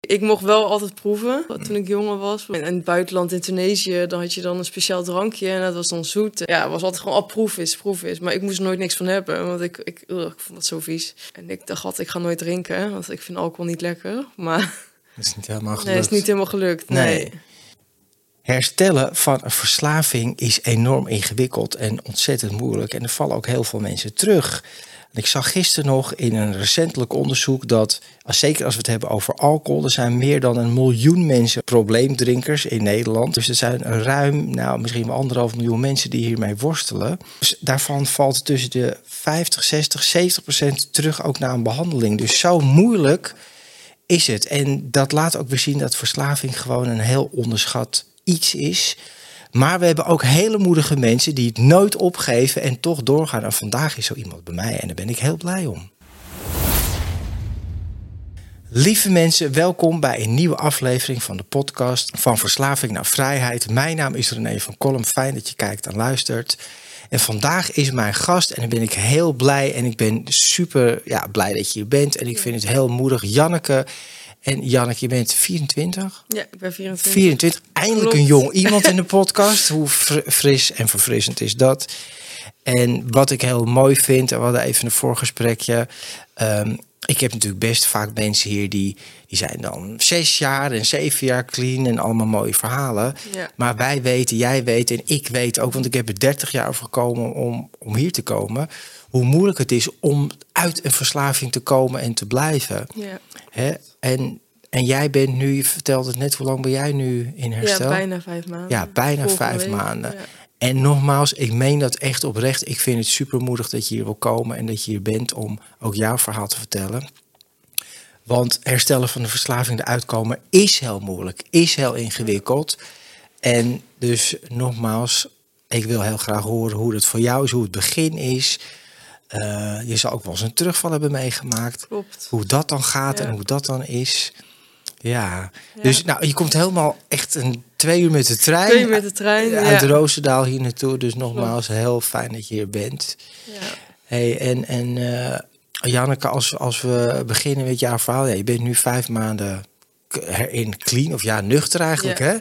Ik mocht wel altijd proeven toen ik jonger was. In het buitenland, in Tunesië, dan had je dan een speciaal drankje en dat was dan zoet. Ja, het was altijd gewoon, oh, proef is, proef is. Maar ik moest er nooit niks van hebben, want ik, ik, ugh, ik vond dat zo vies. En ik dacht altijd, ik ga nooit drinken, want ik vind alcohol niet lekker. Maar Dat is niet helemaal gelukt. nee, het is niet helemaal gelukt. Nee. Nee. Herstellen van een verslaving is enorm ingewikkeld en ontzettend moeilijk. En er vallen ook heel veel mensen terug. Ik zag gisteren nog in een recentelijk onderzoek dat, zeker als we het hebben over alcohol, er zijn meer dan een miljoen mensen probleemdrinkers in Nederland. Dus er zijn ruim, nou misschien wel anderhalf miljoen mensen die hiermee worstelen. Dus daarvan valt tussen de 50, 60, 70 procent terug ook naar een behandeling. Dus zo moeilijk is het. En dat laat ook weer zien dat verslaving gewoon een heel onderschat iets is. Maar we hebben ook hele moedige mensen die het nooit opgeven en toch doorgaan. En vandaag is zo iemand bij mij en daar ben ik heel blij om. Lieve mensen, welkom bij een nieuwe aflevering van de podcast Van Verslaving naar Vrijheid. Mijn naam is René van Kolm. Fijn dat je kijkt en luistert. En vandaag is mijn gast en dan ben ik heel blij en ik ben super ja, blij dat je hier bent. En ik vind het heel moedig, Janneke. En Janneke, je bent 24? Ja, ik ben 24. 24, eindelijk een jong iemand in de podcast. Hoe fr- fris en verfrissend is dat? En wat ik heel mooi vind, en we hadden even een voorgesprekje. ehm, ik heb natuurlijk best vaak mensen hier die, die zijn dan zes jaar en zeven jaar clean en allemaal mooie verhalen. Ja. Maar wij weten, jij weet en ik weet ook, want ik heb er 30 jaar over gekomen om, om hier te komen. Hoe moeilijk het is om uit een verslaving te komen en te blijven. Ja. Hè? En, en jij bent nu, je vertelde het net, hoe lang ben jij nu in ja, herstel? bijna vijf maanden. Ja, bijna Volgende vijf week, maanden. ja. En nogmaals, ik meen dat echt oprecht. Ik vind het super moedig dat je hier wil komen en dat je hier bent om ook jouw verhaal te vertellen. Want herstellen van de verslaving, eruit komen, is heel moeilijk, is heel ingewikkeld. En dus nogmaals, ik wil heel graag horen hoe het voor jou is, hoe het begin is. Eh, je zal ook wel eens een terugval hebben meegemaakt. Klopt. Hoe dat dan gaat Ja. en hoe dat dan is. Ja. Ja. dus nou, je komt helemaal echt een twee uur met de trein. Twee uur met de trein. Ja. Uit Roosendaal hier naartoe. Dus nogmaals, heel fijn dat je hier bent. Ja. Hey, en en eh, Janneke, als, als we beginnen met jouw verhaal. Ja, je bent nu vijf maanden erin clean, of ja, nuchter eigenlijk, Ja. hè?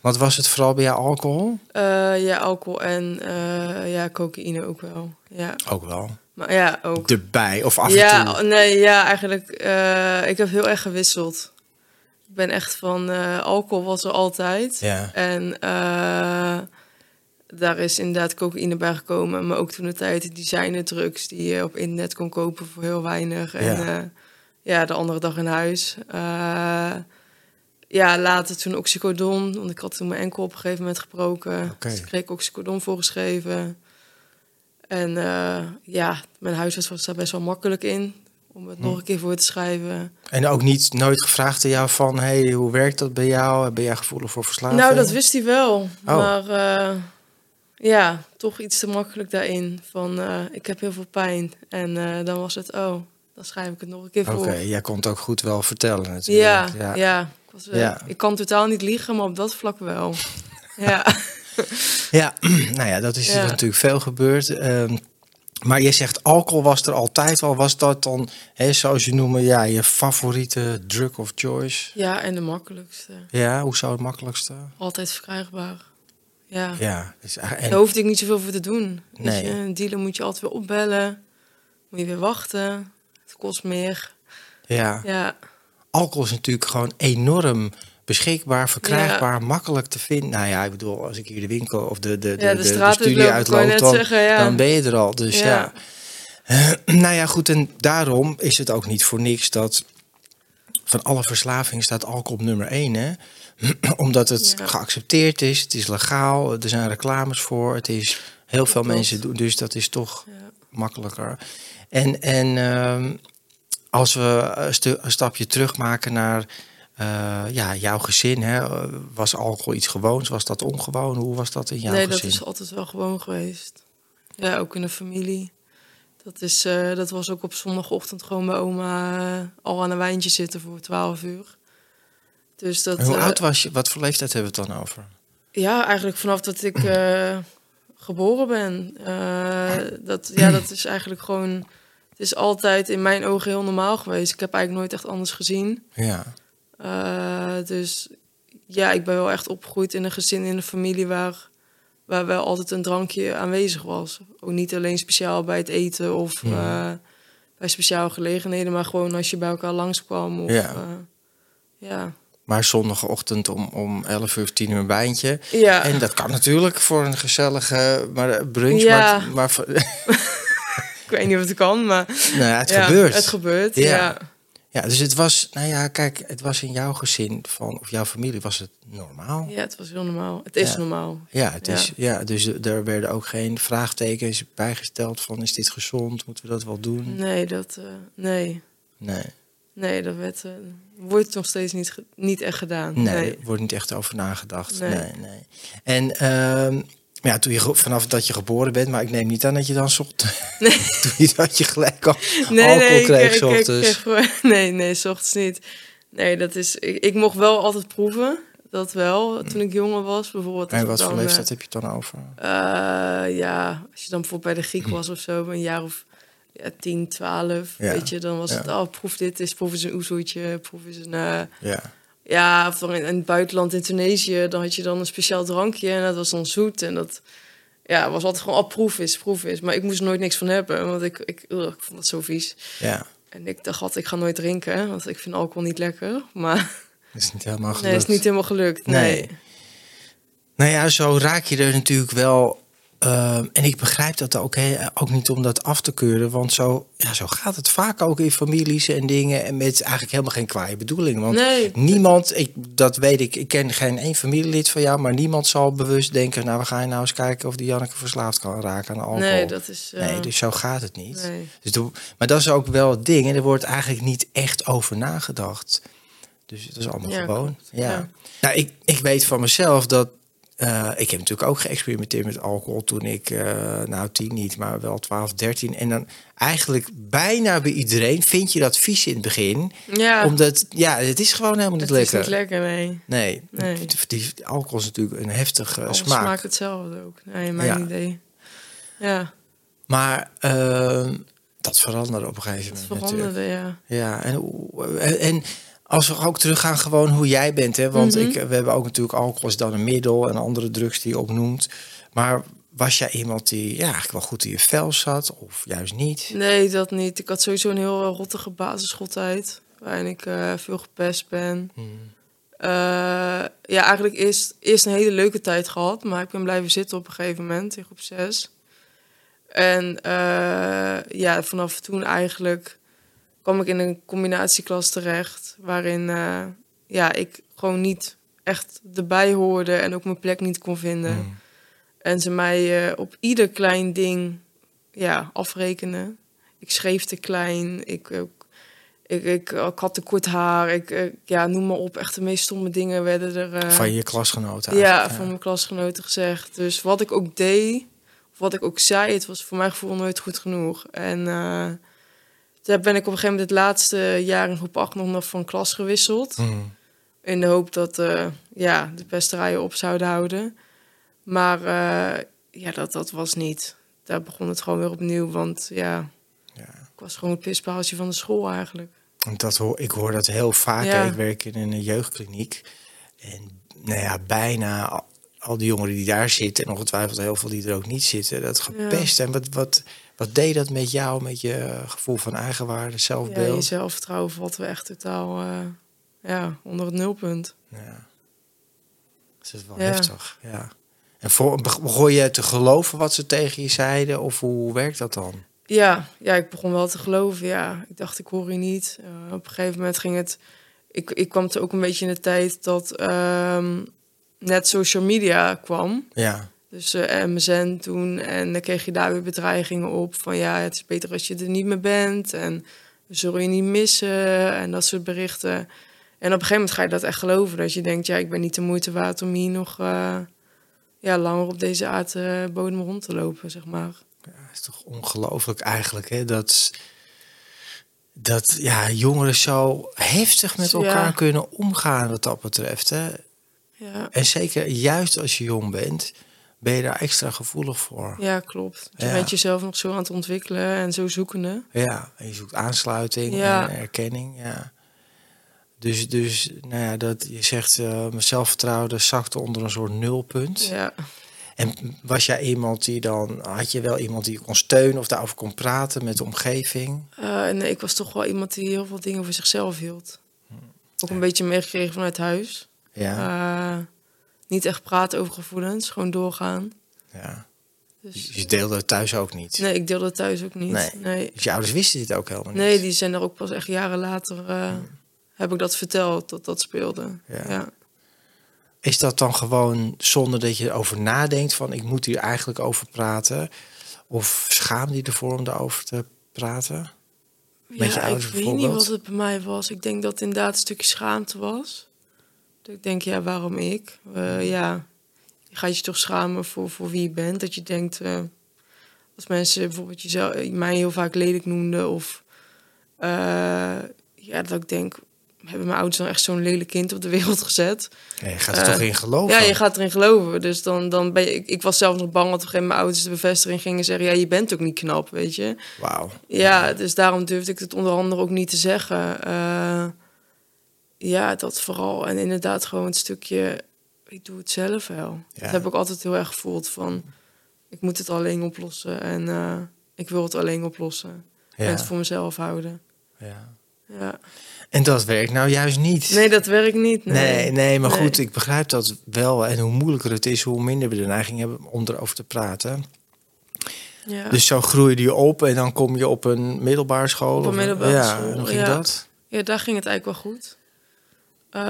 Want was het vooral bij jou alcohol? Eh, ja, alcohol en eh, ja, cocaïne ook wel. Ja, Ook wel. maar ja, ook. Erbij, of af en ja, toe. nee, ja, eigenlijk. ik heb heel erg gewisseld. Ik ben echt van eh, alcohol was er altijd. Ja. En eh, daar is inderdaad cocaïne bij gekomen. Maar ook toen de tijd designer drugs die je op internet kon kopen voor heel weinig. En Ja. ja de andere dag in huis. Eh, ja, later toen oxycodon. Want ik had toen mijn enkel op een gegeven moment gebroken. Oké. Dus ik kreeg ik oxycodon voorgeschreven. En eh, ja, mijn huisarts was daar best wel makkelijk in. Om het Hm. nog een keer voor te schrijven. En ook niet nooit gevraagd aan jou van... hey, hoe werkt dat bij jou? Ben jij gevoelig voor verslaving? Nou, dat wist hij wel. Oh. Maar eh, ja, toch iets te makkelijk daarin. Van, eh, ik heb heel veel pijn. En eh, dan was het, oh, dan schrijf ik het nog een keer Oké, voor. jij kon het ook goed wel vertellen natuurlijk. Ja, ja. Ik, was, Ja. ik kan totaal niet liegen, maar op dat vlak wel. ja. Ja, nou ja, dat is Ja. natuurlijk veel gebeurd. Ehm, maar je zegt alcohol was er altijd al. Was dat dan, hè, zoals je noemen, ja, je favoriete drug of choice? ja, en de makkelijkste. Ja, hoe zou het makkelijkste? Altijd verkrijgbaar. Ja. Ja, dus, Daar en, hoefde ik niet zoveel voor te doen. Nee. je, een dealer moet je altijd weer opbellen. Moet je weer wachten. Het kost meer. ja, Ja, alcohol is natuurlijk gewoon enorm beschikbaar, verkrijgbaar, makkelijk te vinden. Nou ja, ik bedoel, als ik hier de winkel of de, de, de, ja de, de de straat studie uitloop, dan, zeggen. Ja. dan ben je er al. Dus ja. Nou ja, goed, en daarom is het ook niet voor niks dat van alle verslavingen staat alcohol op nummer één, hè? Omdat het geaccepteerd is, het is legaal, er zijn reclames voor, het is heel veel mensen doen, dus dat is toch makkelijker. En, en ehm, als we een, een stapje terug maken naar eh, ja, jouw gezin, hè? was alcohol iets gewoons? Was dat ongewoon? Hoe was dat in jouw nee, dat gezin? is altijd wel gewoon geweest. Ja, ook in de familie. Dat, is, eh, dat was ook op zondagochtend gewoon bij oma eh, al aan een wijntje zitten voor 12 uur. Dus dat, En hoe oud was je? Wat voor leeftijd hebben we het dan over? Ja, eigenlijk vanaf dat ik geboren ben. Eh, dat, ja, dat is eigenlijk gewoon... Het is altijd in mijn ogen heel normaal geweest. Ik heb eigenlijk nooit echt anders gezien. Ja. Eh, dus ja, ik ben wel echt opgegroeid in een gezin, in een familie waar, waar wel altijd een drankje aanwezig was. Ook niet alleen speciaal bij het eten of eh, bij speciale gelegenheden, maar gewoon als je bij elkaar langskwam. Of, Ja. eh, ja. Maar zondagochtend om, om 11 uur of 10 uur een wijntje. Ja. En dat kan natuurlijk voor een gezellige maar brunch. Ja. Maar, maar voor- Ik weet niet of het kan, maar nou ja, het gebeurt. Het gebeurt, Ja. Ja. Dus het was, nou ja, kijk, het was in jouw gezin van, of jouw familie was het normaal. Ja, het was heel normaal. Het is Ja. normaal. Ja, het Ja. is, ja, dus er werden ook geen vraagtekens bijgesteld van is dit gezond, moeten we dat wel doen? Nee, dat, eh, nee. Nee, Nee, dat werd, eh, wordt nog steeds niet, niet echt gedaan. nee, Nee. wordt niet echt over nagedacht. Nee, Nee. nee. En ehm, ja, toen je vanaf dat je geboren bent, maar ik neem niet aan dat je dan zocht, Nee. toen je dat je gelijk al Nee, alcohol nee, kreeg, ik- s ik ochtends. kreeg gewoon- nee, nee, ochtends niet. Nee, dat is. Ik, ik mocht wel altijd proeven. Dat wel, toen ik jonger was. Bijvoorbeeld. En wat voor leeftijd heb je het dan over? eh, eh, ja, als je dan bijvoorbeeld bij de Griek was of zo, een jaar of ja, 10, 12, Ja, weet je, dan was ja. het, oh, proef dit eens, proef eens een oezoetje, proef eens een, eh, Ja, ja, of dan in, in het buitenland, in Tunesië, dan had je dan een speciaal drankje en dat was dan zoet en dat, ja, was altijd gewoon, oh, proef eens, proef eens. Maar ik moest er nooit niks van hebben, want ik, ik, ugh, ik vond het zo vies. ja. En ik dacht altijd, ik ga nooit drinken, want ik vind alcohol niet lekker. Maar Dat is niet helemaal gelukt. nee, het is niet helemaal gelukt. Nee. Nee. Nou ja, zo raak je er natuurlijk wel. Ehm, en ik begrijp dat ook, ook niet om dat af te keuren. Want zo, ja, zo gaat het vaak ook in families en dingen. En met eigenlijk helemaal geen kwaaie bedoelingen. Want Nee. niemand, ik, dat weet ik, ik ken geen één familielid van jou. Maar niemand zal bewust denken: Nou, we gaan nou eens kijken of die Janneke verslaafd kan raken aan alcohol. Nee, dat is... eh, Nee, dus zo gaat het niet. nee. Dus maar dat is ook wel het ding. En er wordt eigenlijk niet echt over nagedacht. Dus het is allemaal Ja, gewoon. Ja. Ja. Nou, ik, ik weet van mezelf dat. Eh, ik heb natuurlijk ook geëxperimenteerd met alcohol toen ik, eh, nou tien niet, maar wel 12, 13. En dan eigenlijk bijna bij iedereen vind je dat vies in het begin. Ja, Omdat, ja, het is gewoon helemaal niet het lekker. is niet lekker, nee. Nee, Nee. Die, alcohol is natuurlijk een heftige Alles smaak. smaakt hetzelfde ook. Nee, mijn Ja. idee. Ja, Maar ehm, dat veranderde op een gegeven het moment. natuurlijk. veranderde, ja. Ja, en, en als we ook teruggaan gewoon hoe jij bent. Hè? Want Mhm. ik, we hebben ook natuurlijk alcohol is dan een middel en andere drugs die je opnoemt. Maar was jij iemand die ja, eigenlijk wel goed in je vel zat of juist niet? Nee, dat niet. Ik had sowieso een heel eh, rottige basisschooltijd. Waarin ik eh, veel gepest ben. Eh, ja, eigenlijk eerst, eerst een hele leuke tijd gehad. Maar ik ben blijven zitten op een gegeven moment in groep 6. En eh, ja, vanaf toen eigenlijk kwam ik in een combinatieklas terecht. Waarin eh, ja, ik gewoon niet echt erbij hoorde en ook mijn plek niet kon vinden. Mm. En ze mij eh, op ieder klein ding ja, afrekenen. Ik schreef te klein. Ik, ik, ik, ik, ik had te kort haar. Ik, ik- ja, noem maar op. Echt de meest stomme dingen werden er. eh, Van je klasgenoten ja, eigenlijk, van mijn klasgenoten gezegd. Dus wat ik ook deed, of wat ik ook zei, het was voor mijn gevoel nooit goed genoeg. En toen ben ik op een gegeven moment het laatste jaar in groep 8 nog nog van klas gewisseld. Mm. In de hoop dat eh, ja, de pesterijen op zouden houden. Maar eh, ja, dat, dat was niet. Daar begon het gewoon weer opnieuw. Want ja, Ja. ik was gewoon het pispaaltje van de school eigenlijk. En Dat hoor, ik hoor dat heel vaak. Ja. Ik werk in een jeugdkliniek. En nou ja, bijna al, die jongeren die daar zitten... en ongetwijfeld heel veel die er ook niet zitten... dat gepest. En wat, wat, wat deed dat met jou, met je gevoel van eigenwaarde, Ja, zelfbeeld? je zelfvertrouwen valt we echt totaal eh, ja, onder het nulpunt. Ja. Dus dat is wel Ja. heftig, ja. En voor, begon je te geloven wat ze tegen je zeiden? Of hoe werkt dat dan? Ja, ja, ik begon wel te geloven. Ja, ik dacht, ik hoor je niet. Eh, op een gegeven moment ging het. Ik, ik kwam er ook een beetje in de tijd dat ehm, net social media kwam. Ja, Dus eh MSN toen. En dan kreeg je daar weer bedreigingen op. Van ja, het is beter als je er niet meer bent. En we zullen je niet missen. En dat soort berichten. En op een gegeven moment ga je dat echt geloven. Dat je denkt, ja, ik ben niet de moeite waard om hier nog eh, ja, langer op deze aardbodem rond te lopen, zeg maar. ja is toch ongelooflijk eigenlijk, hè? Dat, dat ja, jongeren zo heftig met Ja. elkaar kunnen omgaan wat dat betreft. Hè? Ja, En zeker juist als je jong bent, ben je daar extra gevoelig voor. ja klopt. Je Ja. bent jezelf nog zo aan het ontwikkelen en zo zoekende. Ja, en je zoekt aansluiting Ja. en erkenning. Ja. Dus, dus nou ja, dat, je zegt, eh mijn zelfvertrouwen zakte onder een soort nulpunt. Ja. En was jij iemand die dan, had je wel iemand die je kon steunen of daarover kon praten met de omgeving? Eh, nee, ik was toch wel iemand die heel veel dingen voor zichzelf hield. Ook een beetje meegekregen vanuit huis. Ja, Eh, niet echt praten over gevoelens, gewoon doorgaan. ja. Dus, Je deelde het thuis ook niet. nee, ik deelde het thuis ook niet. Nee. Nee, Dus je ouders wisten dit ook helemaal niet. nee die zijn er ook pas echt jaren later... eh, heb ik dat verteld, dat dat speelde. Ja. Ja. Is dat dan gewoon zonder dat je erover nadenkt van ik moet hier eigenlijk over praten? Of schaam je ervoor om daarover te praten? Met je Ja, ouders ik weet niet wat het bij mij was. Ik denk dat het inderdaad een stukje schaamte was. Dat ik denk, ja, waarom ik? Eh, ja, je gaat je toch schamen voor, voor wie je bent. Dat je denkt, eh, als mensen bijvoorbeeld jezelf, eh, mij heel vaak lelijk noemden... of ja, dat ik denk, hebben mijn ouders dan echt zo'n lelijk kind op de wereld gezet? Ja, je gaat er toch in geloven? Ja, je gaat erin geloven. Dus dan, dan ben je... Ik, ik was zelf nog bang dat op een mijn ouders de bevestiging gingen zeggen... ja, je bent ook niet knap, weet je. Wauw. Ja, dus daarom durfde ik het onder andere ook niet te zeggen. Ja, dat vooral. En inderdaad gewoon een stukje... Ik doe het zelf wel. Ja. Dat heb ik altijd heel erg gevoeld van... Ik moet het alleen oplossen. En eh, ik wil het alleen oplossen. Ja. En het voor mezelf houden. ja. Ja. En dat werkt nou juist niet. Nee, dat werkt niet. Nee, Nee, nee, maar Nee. goed, ik begrijp dat wel. En hoe moeilijker het is, hoe minder we de neiging hebben om erover te praten. Ja. Dus zo groeide je op en dan kom je op een middelbare school. Op een of- middelbare ja, school, en hoe ging ja. dat? ja, daar ging het eigenlijk wel goed. Eh,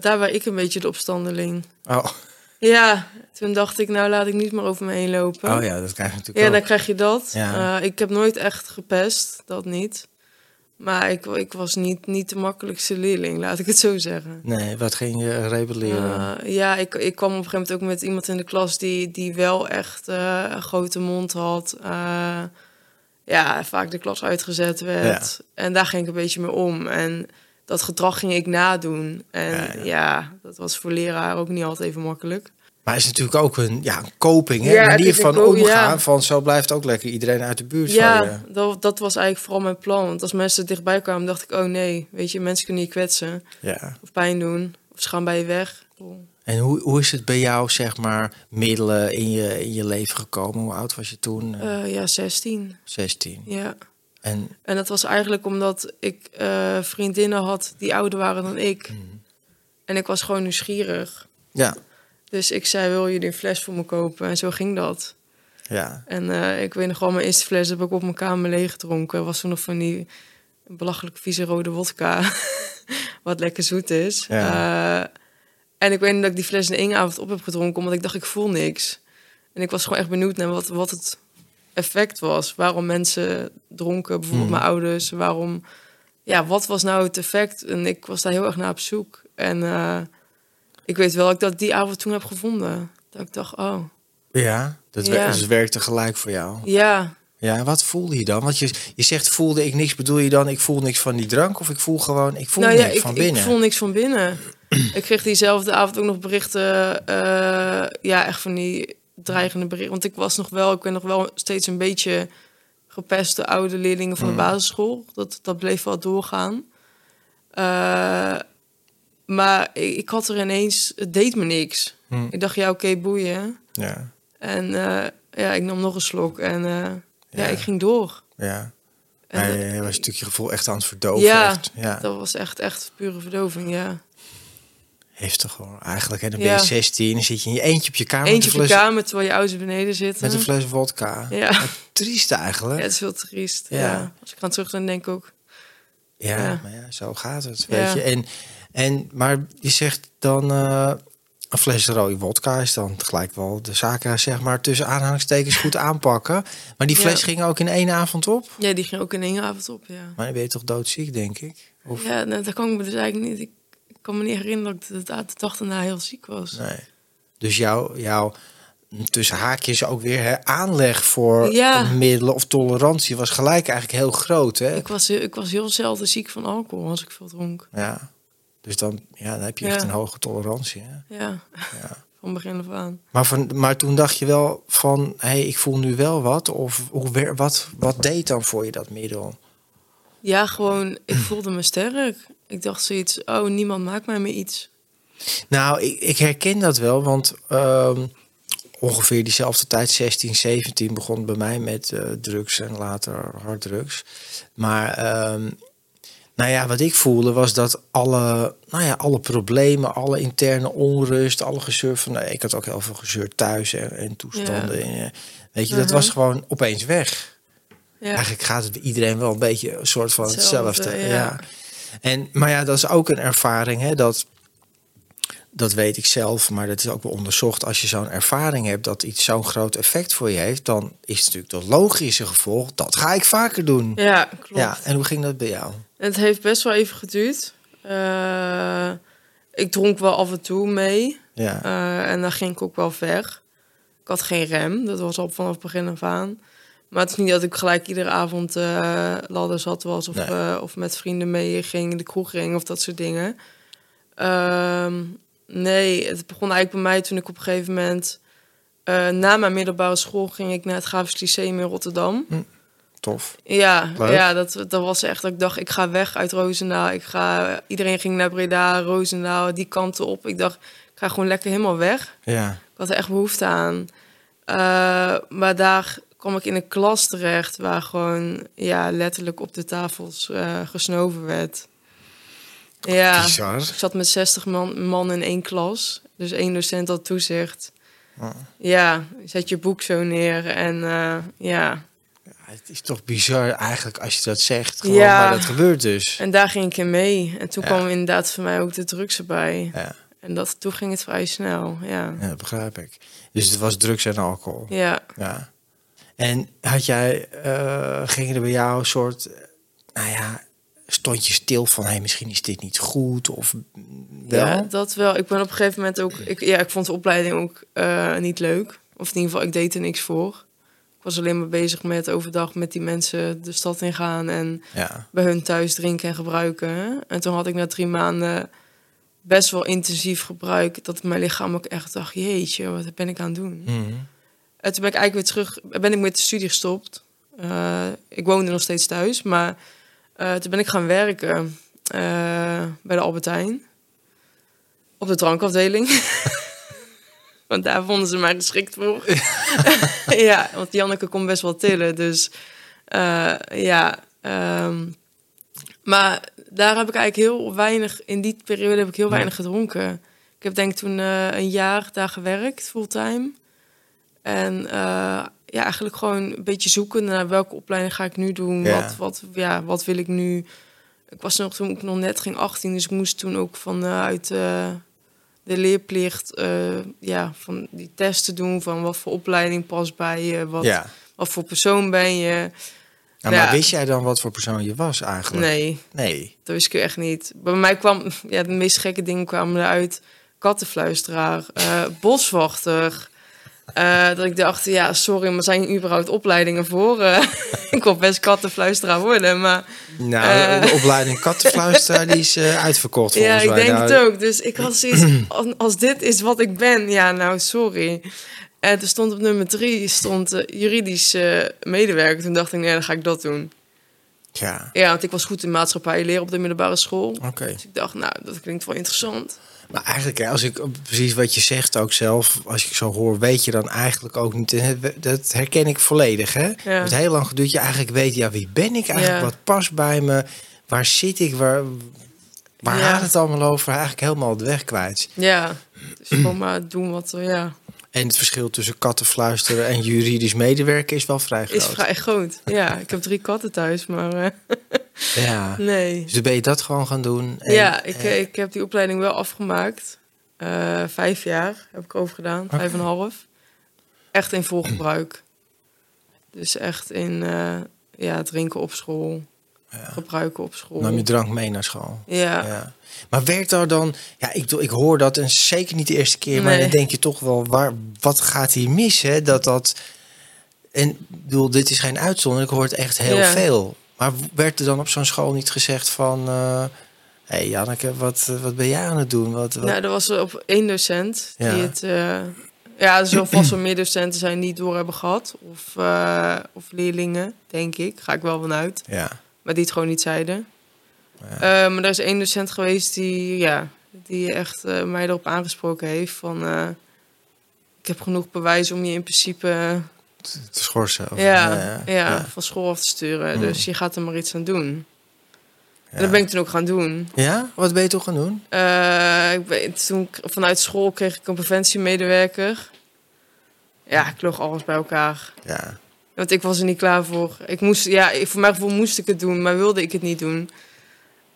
daar was ik een beetje de opstandeling. Oh. Ja, toen dacht ik, nou laat ik niet meer over me heen lopen. oh ja, dat krijg je natuurlijk Ja, ook. dan krijg je dat. Ja. Eh, ik heb nooit echt gepest, dat niet. Maar ik, ik was niet, niet de makkelijkste leerling, laat ik het zo zeggen. Nee, wat ging je rebelleren? Eh, ja, ik, ik kwam op een gegeven moment ook met iemand in de klas die, die wel echt een grote mond had. Ja, vaak de klas uitgezet werd. En daar ging ik een beetje mee om. En dat gedrag ging ik nadoen. En Ja, ja, ja. dat was voor leraar ook niet altijd even makkelijk. Maar het is natuurlijk ook een, ja, een coping, hè? Ja, manier van omgaan. Van zo blijft ook lekker iedereen uit de buurt van je. Ja, dat, dat was eigenlijk vooral mijn plan. Want als mensen dichtbij kwamen, dacht ik, oh nee, weet je, mensen kunnen je kwetsen Ja. of pijn doen. Of ze gaan bij je weg. En hoe, hoe is het bij jou, zeg maar, middelen in je, in je leven gekomen? Hoe oud was je toen? Eh, ja, 16. 16. Ja. En En dat was eigenlijk omdat ik eh, vriendinnen had die ouder waren dan ik. Mhm. En ik was gewoon nieuwsgierig. ja, Dus ik zei, wil jullie een fles voor me kopen? En zo ging dat. ja, En eh, ik weet nog wel, mijn eerste fles heb ik op mijn kamer leeg gedronken. Was toen nog van die belachelijk vieze rode wodka. wat lekker zoet is. Ja. Eh, en ik weet dat ik die fles in één avond op heb gedronken. Omdat ik dacht, ik voel niks. En ik was gewoon echt benieuwd naar wat, wat het effect was. Waarom mensen dronken, bijvoorbeeld Hmm. mijn ouders. Waarom... Ja, wat was nou het effect? En ik was daar heel erg naar op zoek. En eh, ik weet wel dat ik dat die avond toen heb gevonden. Dat ik dacht, oh, ja. Dat Ja. dus werkte gelijk voor jou. ja, Ja, wat voelde je dan? Want je, je zegt voelde ik niks, bedoel je dan ik voel niks van die drank? Of ik voel gewoon, ik voel nou ja, niks ik, van ik binnen? voel niks van binnen. ik kreeg diezelfde avond ook nog berichten, eh, ja, echt van die dreigende berichten. Want ik was nog wel, ik ben nog wel steeds een beetje gepest door oude leerlingen van Mm. de basisschool. Dat, dat bleef wel doorgaan. Eh, maar ik, ik had er ineens, het deed me niks. Hm, Ik dacht, ja, oké, boeien. ja, En eh, ja, ik nam nog een slok en eh, ja. Ja. ik ging door. ja. En je was een stukje gevoel echt aan het verdoven. Ja, echt. ja. dat was echt, echt pure verdoving, ja. Heftig hoor, eigenlijk. En dan ben je 16, dan zit je in je eentje op je kamer Eentje op je fles, kamer terwijl je ouders beneden zitten. met een fles vodka. Ja. Triest eigenlijk. ja, het is veel triest. Ja. Ja. Als ik aan terug dan denk ik ook. ja. maar ja, zo gaat het, weet je. En, en, maar je zegt dan, eh, een fles rode vodka is dan gelijk wel de zaken, zeg maar, tussen aanhalingstekens goed aanpakken. Maar die fles Ja. ging ook in één avond op? Ja, die ging ook in één avond op, ja. Maar dan ben je toch doodziek, denk ik? Of, Ja, nou, dat kan ik me dus eigenlijk niet... Ik kan me niet herinneren dat ik de, de dag daarna heel ziek was. Nee. Dus jouw, jouw tussen haakjes ook weer hè, aanleg voor Ja. middelen of tolerantie was gelijk eigenlijk heel groot. Hè? Ik was, ik was heel zelden ziek van alcohol als ik veel dronk. Ja. Dus dan, ja, dan heb je echt Ja. een hoge tolerantie. Hè? Ja, van begin af aan. Maar, van, maar toen dacht je wel van, hé, hey, ik voel nu wel wat. Of hoe, wat, wat deed dan voor je dat middel? Ja, gewoon, ik voelde me sterk. Ik dacht zoiets, oh, niemand maakt mij meer iets. Nou, ik, ik herken dat wel, want ehm, ongeveer diezelfde tijd, 16, 17, begon bij mij met eh, drugs en later harddrugs. Maar ehm, nou ja, wat ik voelde was dat alle, nou ja, alle problemen, alle interne onrust, alle gezeur van, nou, ik had ook heel veel gezeur thuis en, en toestanden. En, eh, weet je, dat Mhm. was gewoon opeens weg. Ja, Eigenlijk gaat het bij iedereen wel een beetje een soort van hetzelfde. Hetzelfde, ja. ja. En, maar ja, dat is ook een ervaring, hè, dat, dat weet ik zelf, maar dat is ook wel onderzocht. Als je zo'n ervaring hebt dat iets zo'n groot effect voor je heeft, dan is het natuurlijk het logische gevolg, dat ga ik vaker doen. Ja, ja klopt. en hoe ging dat bij jou? Het heeft best wel even geduurd. Eh, ik dronk wel af en toe mee. Ja, Eh, en dan ging ik ook wel ver. Ik had geen rem, dat was al vanaf het begin af aan. Maar het is niet dat ik gelijk iedere avond eh ladder zat was of, Nee. eh, of met vrienden mee ging, de kroeg ging of dat soort dingen. Ehm, nee, het begon eigenlijk bij mij toen ik op een gegeven moment... eh, na mijn middelbare school ging ik naar het Grafisch Lyceum in Rotterdam. tof. Ja, Leuk. ja dat, dat was echt dat ik dacht, ik ga weg uit Roosendaal. Ik ga, iedereen ging naar Breda, Roosendaal, die kanten op. Ik dacht, ik ga gewoon lekker helemaal weg. Ja, Ik had er echt behoefte aan. Maar daar kwam ik in een klas terecht waar gewoon ja, letterlijk op de tafels eh, gesnoven werd. Ja, bizar. ik zat met 60 man, man in één klas. Dus één docent had toezicht. Oh. Ja, zet je boek zo neer en eh, ja. Het is toch bizar eigenlijk als je dat zegt, gewoon, Ja. maar dat gebeurt dus. En daar ging ik in mee. En toen Ja. kwam inderdaad voor mij ook de drugs erbij. Ja, En dat, toen ging het vrij snel, ja. ja, dat begrijp ik. Dus het was drugs en alcohol. Ja, Ja. En had jij, eh ging er bij jou een soort, nou ja, stond je stil van, hey, misschien is dit niet goed of wel? ja, dat wel. Ik ben op een gegeven moment ook... Ik, ja, ik vond de opleiding ook eh, niet leuk. Of in ieder geval, ik deed er niks voor. Ik was alleen maar bezig met overdag met die mensen de stad ingaan... en Ja, bij hun thuis drinken en gebruiken. En toen had ik na drie maanden best wel intensief gebruik... dat mijn lichaam ook echt dacht, jeetje, wat ben ik aan het doen? Mhm. En toen ben ik eigenlijk weer terug, ben ik met de studie gestopt. Eh, ik woonde nog steeds thuis, maar eh, toen ben ik gaan werken eh, bij de Albertijn. Op de drankafdeling. want daar vonden ze mij geschikt voor. ja, want Janneke kon best wel tillen, dus ja. ehm, maar daar heb ik eigenlijk heel weinig, in die periode heb ik heel weinig gedronken. Ik heb denk ik toen een jaar daar gewerkt, fulltime. En eh, ja, eigenlijk gewoon een beetje zoeken naar welke opleiding ga ik nu doen. Ja. Wat, wat, ja, wat wil ik nu? Ik was nog toen ik nog net ging 18, dus ik moest toen ook vanuit eh de leerplicht eh, ja, van die testen doen van wat voor opleiding past bij je, wat, ja. wat voor persoon ben je. Nou, Ja. Maar wist jij dan wat voor persoon je was eigenlijk? Nee, Nee. dat wist ik echt niet. Bij mij kwam, ja, de meest gekke dingen kwamen eruit. Kattenfluisteraar, eh, boswachter. Eh, dat ik dacht, ja, sorry, maar zijn hier überhaupt opleidingen voor? Eh, ik wil best kattenfluisteraar worden, maar Nou, Eh. de opleiding kattenfluisteraar die is eh, uitverkocht ja, volgens ik mij. denk Nou, het ook. Dus ik had zoiets, als, als dit is wat ik ben, ja, nou, sorry. En er stond op nummer drie, stond eh, juridisch eh, medewerker. Toen dacht ik, nee, dan ga ik dat doen. Ja, Ja, want ik was goed in maatschappij leren op de middelbare school. oké. Dus ik dacht, nou, dat klinkt wel interessant. Maar eigenlijk, als ik precies wat je zegt ook zelf, als ik zo hoor, weet je dan eigenlijk ook niet. Dat herken ik volledig. Hè? Het heeft heel lang geduurd. Je eigenlijk weet, ja, wie ben ik eigenlijk? Ja. Wat past bij me? Waar zit ik? Waar, waar Ja. gaat het allemaal over? Eigenlijk helemaal de weg kwijt. Ja, dus gewoon maar doen wat er, ja, En het verschil tussen kattenfluisteren en juridisch medewerken is wel vrij groot. is vrij groot. Ja, ik heb drie katten thuis, maar eh, Ja. nee. Dus ben je dat gewoon gaan doen. En, ja, ik, ik heb die opleiding wel afgemaakt. Eh, vijf jaar heb ik over gedaan, vijf en een half. Echt in volgebruik. Dus echt in eh, ja, drinken op school. gebruiken op school. Nam je drank mee naar school? ja. Ja. Maar werkt daar dan... Ja, ik, ik hoor dat en zeker niet de eerste keer. Maar dan denk je toch wel, waar, wat gaat hier mis? Hè? Dat dat... En bedoel, dit is geen uitzondering. Ik hoor het echt heel Ja. veel. Maar werd er dan op zo'n school niet gezegd van... Hé hey Janneke, wat, wat ben jij aan het doen? Wat, wat... Nou, er was op één docent Ja. die het... eh, ja, er zullen vast wel meer docenten zijn die het door hebben gehad. Of, eh, of leerlingen, denk ik. Ga ik wel vanuit. Ja, Maar die het gewoon niet zeiden. Ja. Eh, maar er is één docent geweest die, ja, die echt eh, mij erop aangesproken heeft van... eh, ik heb genoeg bewijs om je in principe te schorsen. Of, ja, ja, ja. van school af te sturen. Mm. Dus je gaat er maar iets aan doen. En dat ben ik toen ook gaan doen. Ja? Wat ben je toch gaan doen? Eh, ik ben, toen vanuit school kreeg ik een preventiemedewerker. Ja, ik loog alles bij elkaar. Ja. Want ik was er niet klaar voor. Ik moest, ja, voor mijn gevoel moest ik het doen, maar wilde ik het niet doen.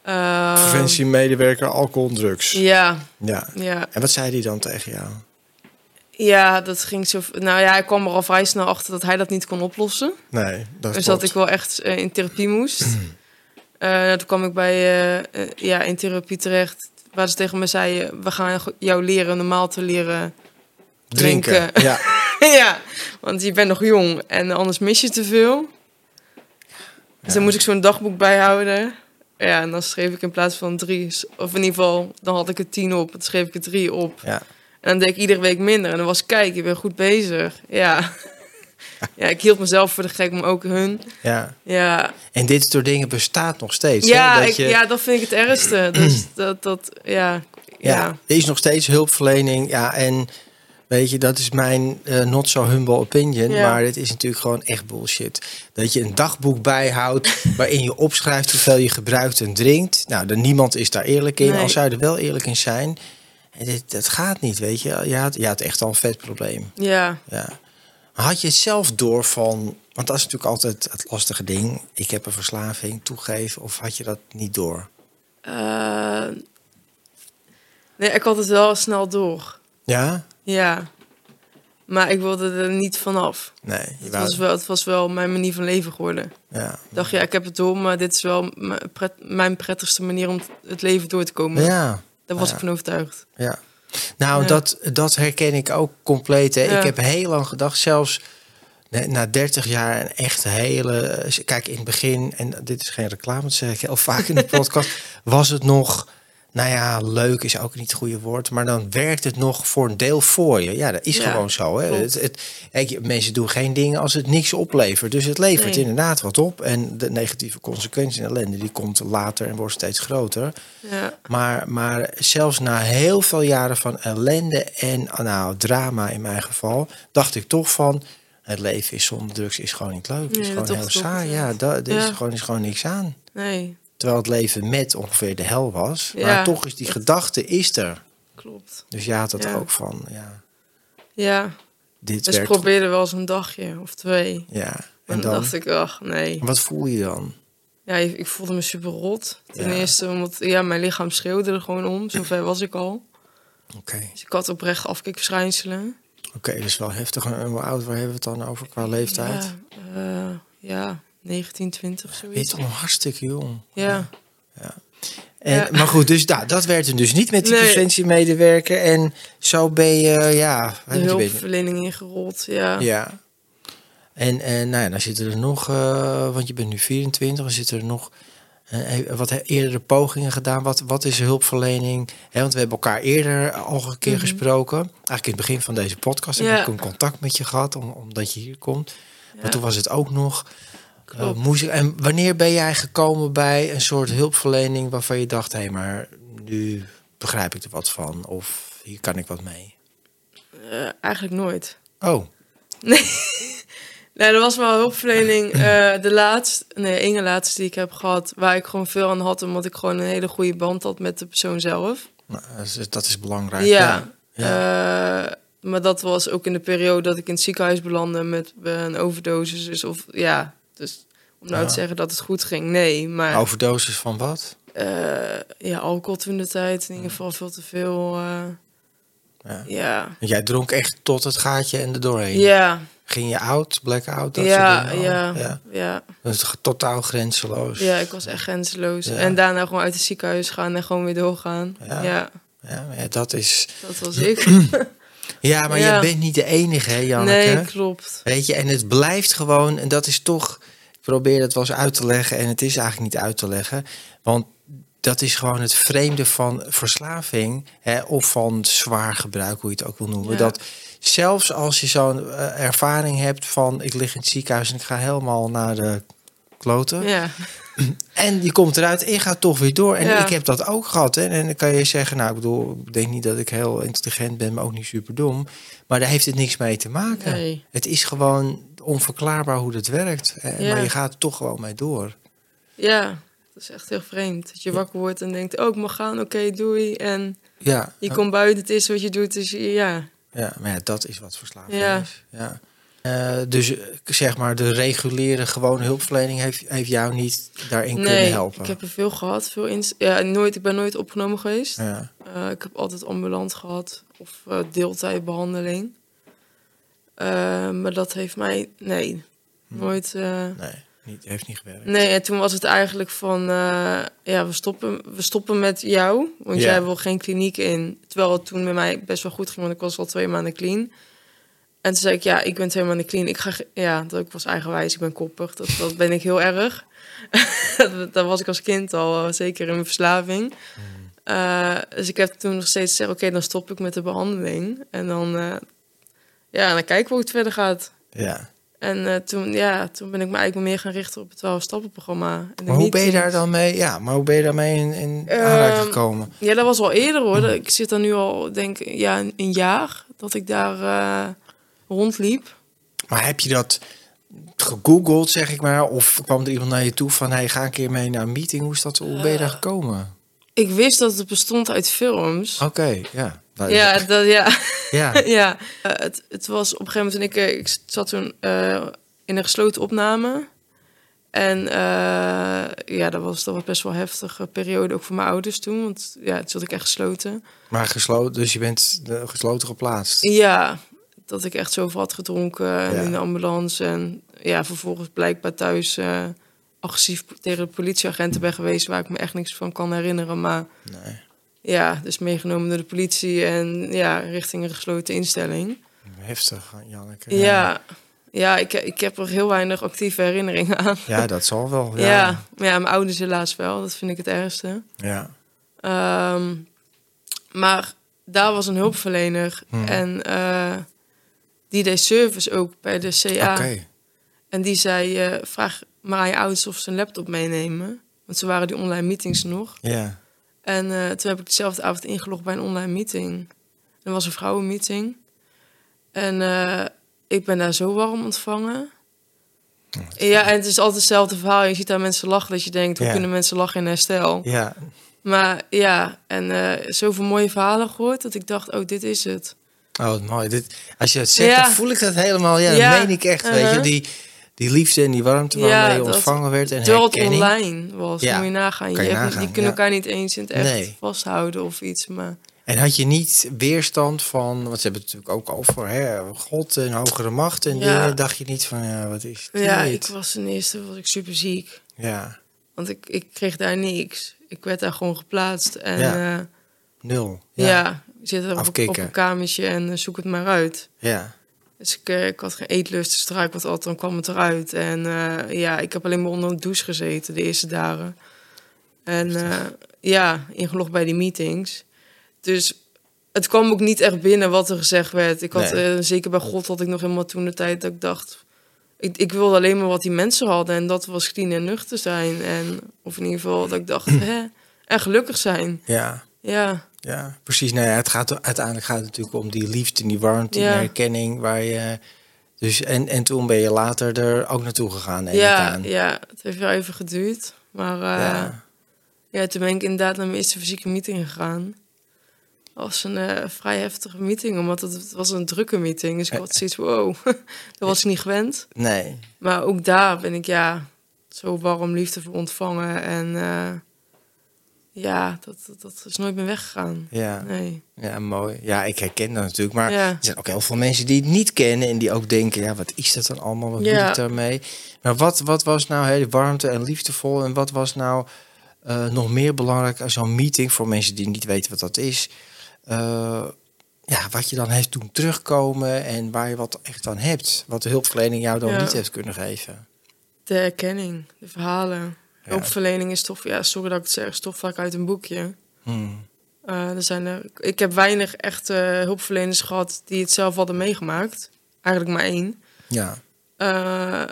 Eh, Preventiemedewerker, alcohol drugs. Ja, Ja. ja, En wat zei hij dan tegen jou? Ja, dat ging zo. Nou ja, ik kwam er al vrij snel achter dat hij dat niet kon oplossen. Nee, dat dus klopt. dat ik wel echt eh, in therapie moest. Nou, toen kwam ik bij eh, ja, in therapie terecht. Waar ze tegen me zeiden: We gaan jou leren normaal te leren drinken. Ja. ja, want je bent nog jong en anders mis je te veel. Dus dan moest ik zo'n dagboek bijhouden. Ja, en dan schreef ik in plaats van drie, of in ieder geval, dan had ik er tien op. Dan schreef ik er drie op. ja. En dan deed ik iedere week minder. En dan was, kijk, je bent goed bezig. Ja. Ja, ik hield mezelf voor de gek, maar ook hun. ja. Ja, En dit soort dingen bestaat nog steeds. ja, hè? Dat ik, je, ja dat vind ik het ergste. Dus dat, dat ja, ja, ja. er is nog steeds hulpverlening. Ja, en weet je, dat is mijn eh, not so humble opinion. Ja. Maar dit is natuurlijk gewoon echt bullshit. Dat je een dagboek bijhoudt waarin je opschrijft hoeveel je gebruikt en drinkt. Nou, dan niemand is daar eerlijk in. Nee. Al zou je er wel eerlijk in zijn. Dit, dat gaat niet, weet je. Je had, je had echt al een vet probleem. ja. Ja. Had je het zelf door van... Want dat is natuurlijk altijd het lastige ding. Ik heb een verslaving, toegeven. Of had je dat niet door? Eh, nee, ik had het wel snel door. Ja? Ja. Maar ik wilde er niet vanaf. Nee. Je Het was, wel, het was wel mijn manier van leven geworden. ja. Ik dacht, ja, ik heb het door, maar dit is wel mijn prettigste manier om het leven door te komen. Ja. Daar was Ja. ik van overtuigd. Ja. Nou, Ja. dat, dat herken ik ook compleet. Hè. Ja. Ik heb heel lang gedacht, zelfs na- na 30 jaar, een echt hele... Kijk, in het begin, en dit is geen reclame, dat zeg ik heel vaak in de podcast... was het nog, nou ja, leuk is ook niet het goede woord... maar dan werkt het nog voor een deel voor je. Ja, dat is Ja, gewoon zo. Hè. Het, het, mensen doen geen dingen als het niks oplevert. Dus het levert Nee. inderdaad wat op. En de negatieve consequentie en ellende, die komt later en wordt steeds groter. Ja, Maar, maar zelfs na heel veel jaren van ellende en nou, drama in mijn geval, dacht ik toch van. Het leven is zonder drugs is gewoon niet leuk. Het is gewoon heel saai. ja. Dat, er is, gewoon, is gewoon niks aan. nee, Terwijl het leven met ongeveer de hel was. Ja, maar toch is die dat- gedachte is er. klopt. Dus ja, had het Ja. ook van. Ja, Ja, dit dus werkt. probeerde wel eens een dagje of twee. Ja. En En dan dacht ik, ach, nee. wat voel je dan? Ja, ik voelde me super rot. Ten Ja. eerste omdat ja, mijn lichaam schreeuwde er gewoon om. Zover was ik al. Oké, Dus ik had oprecht afkikverschijnselen. oké, dat is wel heftig. En hoe oud waar hebben we het dan over qua leeftijd? Ja, eh, ja 19, 20, Je bent zoiets. toch nog hartstikke jong. Ja, En, Ja. Maar goed, dus nou, dat werd hem dus niet met die Nee. preventiemedewerker. En zo ben je, ja... de je, ben je- hulpverlening ingerold. Ja. Ja. En, en nou ja, dan zitten er nog, eh, want je bent nu 24, dan zitten er nog eh, eh, wat eerdere pogingen gedaan. Wat, wat is hulpverlening? Want we hebben elkaar eerder al een keer Mhm. gesproken. Eigenlijk in het begin van deze podcast Ja. heb ik een contact met je gehad, om, omdat je hier komt. Maar toen was het ook nog... je- en wanneer ben jij gekomen bij een soort hulpverlening waarvan je dacht, hé, maar nu begrijp ik er wat van, of hier kan ik wat mee? Eh, eigenlijk nooit. Oh, Nee, er was wel hulpverlening. eh, de laatste, nee, ene laatste die ik heb gehad, waar ik gewoon veel aan had, omdat ik gewoon een hele goede band had met de persoon zelf. nou, dat is, dat belangrijk. Ja. Ja. Eh, maar dat was ook in de periode dat ik in het ziekenhuis belandde met een overdosis. Dus of ja, dus om nou Ja. te zeggen dat het goed ging, nee. Maar Overdosis van wat? eh, ja, alcohol toen de tijd, in ieder geval veel te veel. eh, Ja. ja. Jij dronk echt tot het gaatje en er doorheen. Ja, Ging je out, blackout, dat ja, soort dingen? ja, al? ja, ja, Dat is totaal grenzeloos. ja. ik was echt grenzeloos. En daarna gewoon uit het ziekenhuis gaan en gewoon weer doorgaan. Ja. Ja, dat is... dat was ik. Ja, maar je bent niet de enige, hè, Janneke? nee, klopt. Weet je, en het blijft gewoon, en dat is toch, probeer het wel eens uit te leggen, en het is eigenlijk niet uit te leggen, want dat is gewoon het vreemde van verslaving, hè, of van zwaar gebruik, hoe je het ook wil noemen. Ja. Dat zelfs als je zo'n eh, ervaring hebt van, ik lig in het ziekenhuis en ik ga helemaal naar de kloten, Ja, en je komt eruit en je gaat toch weer door. En Ja. ik heb dat ook gehad. Hè. En dan kan je zeggen, nou, ik bedoel, ik denk niet dat ik heel intelligent ben, maar ook niet super dom. Maar daar heeft het niks mee te maken. nee. Het is gewoon onverklaarbaar hoe dat werkt. Eh, Ja. Maar je gaat er toch gewoon mee door. Ja, dat is echt heel vreemd. Dat je wakker wordt en denkt, oh, ik mag gaan, oké, doei. En Ja, je komt buiten, het is wat je doet, dus ja. ja maar ja, dat is wat verslaving Ja. is. Ja. Eh, dus eh, zeg maar, de reguliere gewone hulpverlening heeft, heeft jou niet daarin kunnen Nee, helpen. ik heb er veel gehad. Veel ins ja, nooit, ik ben nooit opgenomen geweest. Ja. Eh, ik heb altijd ambulant gehad of eh, deeltijdbehandeling. Eh, maar dat heeft mij, nee, Hm. nooit. eh, Nee, niet, heeft niet gewerkt. Nee, en toen was het eigenlijk van, eh, ja, we stoppen, we stoppen met jou, want Ja. jij wil geen kliniek in. Terwijl het toen met mij best wel goed ging, want ik was al twee maanden clean. En toen zei ik, ja, ik ben twee maanden clean. Ik ga, ja, dat ik was eigenwijs, ik ben koppig, dat, dat ben ik heel erg. dat, was ik als kind al, zeker in mijn verslaving. Eh, dus ik heb toen nog steeds gezegd, oké, dan stop ik met de behandeling. En dan, eh, ja, dan kijken we hoe het verder gaat. Ja. En eh, toen, ja, toen ben ik me eigenlijk meer gaan richten op het 12-stappenprogramma. En de Maar hoe ben je daar dan mee? Ja, maar hoe ben je daarmee in, in Ehm, aanraking gekomen? Ja, dat was al eerder hoor. Ik zit er nu al, denk ik, ja, een- een jaar dat ik daar eh, rondliep. Maar heb je dat gegoogeld, zeg ik maar? Of kwam er iemand naar je toe van... Hey, ga een keer mee naar een meeting. Hoe, is dat, hoe ben je daar gekomen? Ik wist dat het bestond uit films. Oké, ja. Nou, Ja, dat, ja. ja. ja. Eh, het, het was op een gegeven moment, toen ik, eh, ik zat toen eh, in een gesloten opname. En ja, dat was, dat was best wel een heftige periode, ook voor mijn ouders toen. Want ja, toen zat ik echt gesloten. Maar gesloten, dus je bent gesloten geplaatst. Ja, dat ik echt zoveel had gedronken en in de ambulance. En ja, vervolgens blijkbaar thuis agressief tegen de politieagenten ben geweest... waar ik me echt niks van kan herinneren. Maar Nee, ja, dus meegenomen door de politie en ja, richting een gesloten instelling. heftig, Janneke. Ja, ja, ik, ik heb er heel weinig actieve herinneringen aan. Ja, dat zal wel. Ja. Ja. mijn ouders helaas wel. Dat vind ik het ergste. ja. Ehm, maar daar was een hulpverlener Hmm. en eh, die deed service ook bij de CA. En die zei, eh, vraag maar aan je ouders of ze een laptop meenemen. Want ze waren die online meetings nog. Ja. En eh, toen heb ik dezelfde avond ingelogd bij een online meeting. Er was een vrouwenmeeting. En eh, ik ben daar zo warm ontvangen. Ja, en het is altijd hetzelfde verhaal. Je ziet daar mensen lachen dat je denkt, hoe Ja. kunnen mensen lachen in herstel? Ja. Maar ja, en eh, zoveel mooie verhalen gehoord dat ik dacht, oh, dit is het. Oh, mooi. Dit, als je het zegt, Ja. dan voel ik dat helemaal. Ja, Ja. dat meen ik echt. Weet je, Uh-huh. die, die liefde en die warmte waarmee je ontvangen werd. En Terwijl het online was, Ja, moet je nagaan. je je hebt, nagaan, die kunnen ja. elkaar niet eens in het echt Nee. vasthouden of iets. Maar En had je niet weerstand van, want ze hebben het natuurlijk ook over hè, God en hogere macht en Ja. dingen. Dacht je niet van, ja, wat is dit? ja, ik was ten eerste was ik super ziek. Ja, Want ik, ik kreeg daar niks. Ik werd daar gewoon geplaatst. En Ja. ja, nul. ja. Ja, zit er op een kamertje en eh, zoek het maar uit. ja. Dus ik, eh, ik had geen eetlust, dus ik wat at, dan kwam het eruit. En eh, ja, ik heb alleen maar onder een douche gezeten de eerste dagen. En eh, ja, ingelogd bij die meetings. Dus het kwam ook niet echt binnen wat er gezegd werd. Ik had, Nee. zeker bij God had ik nog helemaal toen de tijd dat ik dacht... Ik, ik wilde alleen maar wat die mensen hadden. En dat was clean en nuchter zijn. En, of in ieder geval dat ik dacht, hè, en gelukkig zijn. ja. Ja, Ja, precies. Nou ja, het gaat, uiteindelijk gaat het natuurlijk om die liefde, die warmte, Ja. die herkenning. Waar je, dus, en, en toen ben je later er ook naartoe gegaan, neem ja, aan. ja, het heeft wel even geduurd. Maar eh, Ja. Ja, toen ben ik inderdaad naar mijn eerste fysieke meeting gegaan. Dat was een eh, vrij heftige meeting, omdat het, het was een drukke meeting. Dus ik had zoiets wow, dat was ik niet gewend. Nee, Maar ook daar ben ik ja, zo warm liefde voor ontvangen. En eh, Ja, dat, dat, dat is nooit meer weggegaan. Ja. Nee. Ja, mooi. Ja, ik herken dat natuurlijk. Maar Ja. er zijn ook heel veel mensen die het niet kennen en die ook denken, ja, wat is dat dan allemaal? Wat Ja. moet ik daarmee? Maar wat, wat was nou heel warmte en liefdevol en wat was nou eh, nog meer belangrijk aan zo'n meeting voor mensen die niet weten wat dat is? Eh, ja, wat je dan heeft doen terugkomen en waar je wat echt aan hebt. Wat de hulpverlening jou dan Ja. niet heeft kunnen geven. De erkenning, de verhalen. Hulpverlening is toch, ja, sorry dat ik het zeg, is toch vaak uit een boekje. Hmm. Eh, er zijn er, ik heb weinig echte hulpverleners gehad die het zelf hadden meegemaakt. Eigenlijk maar één. Ja, Eh,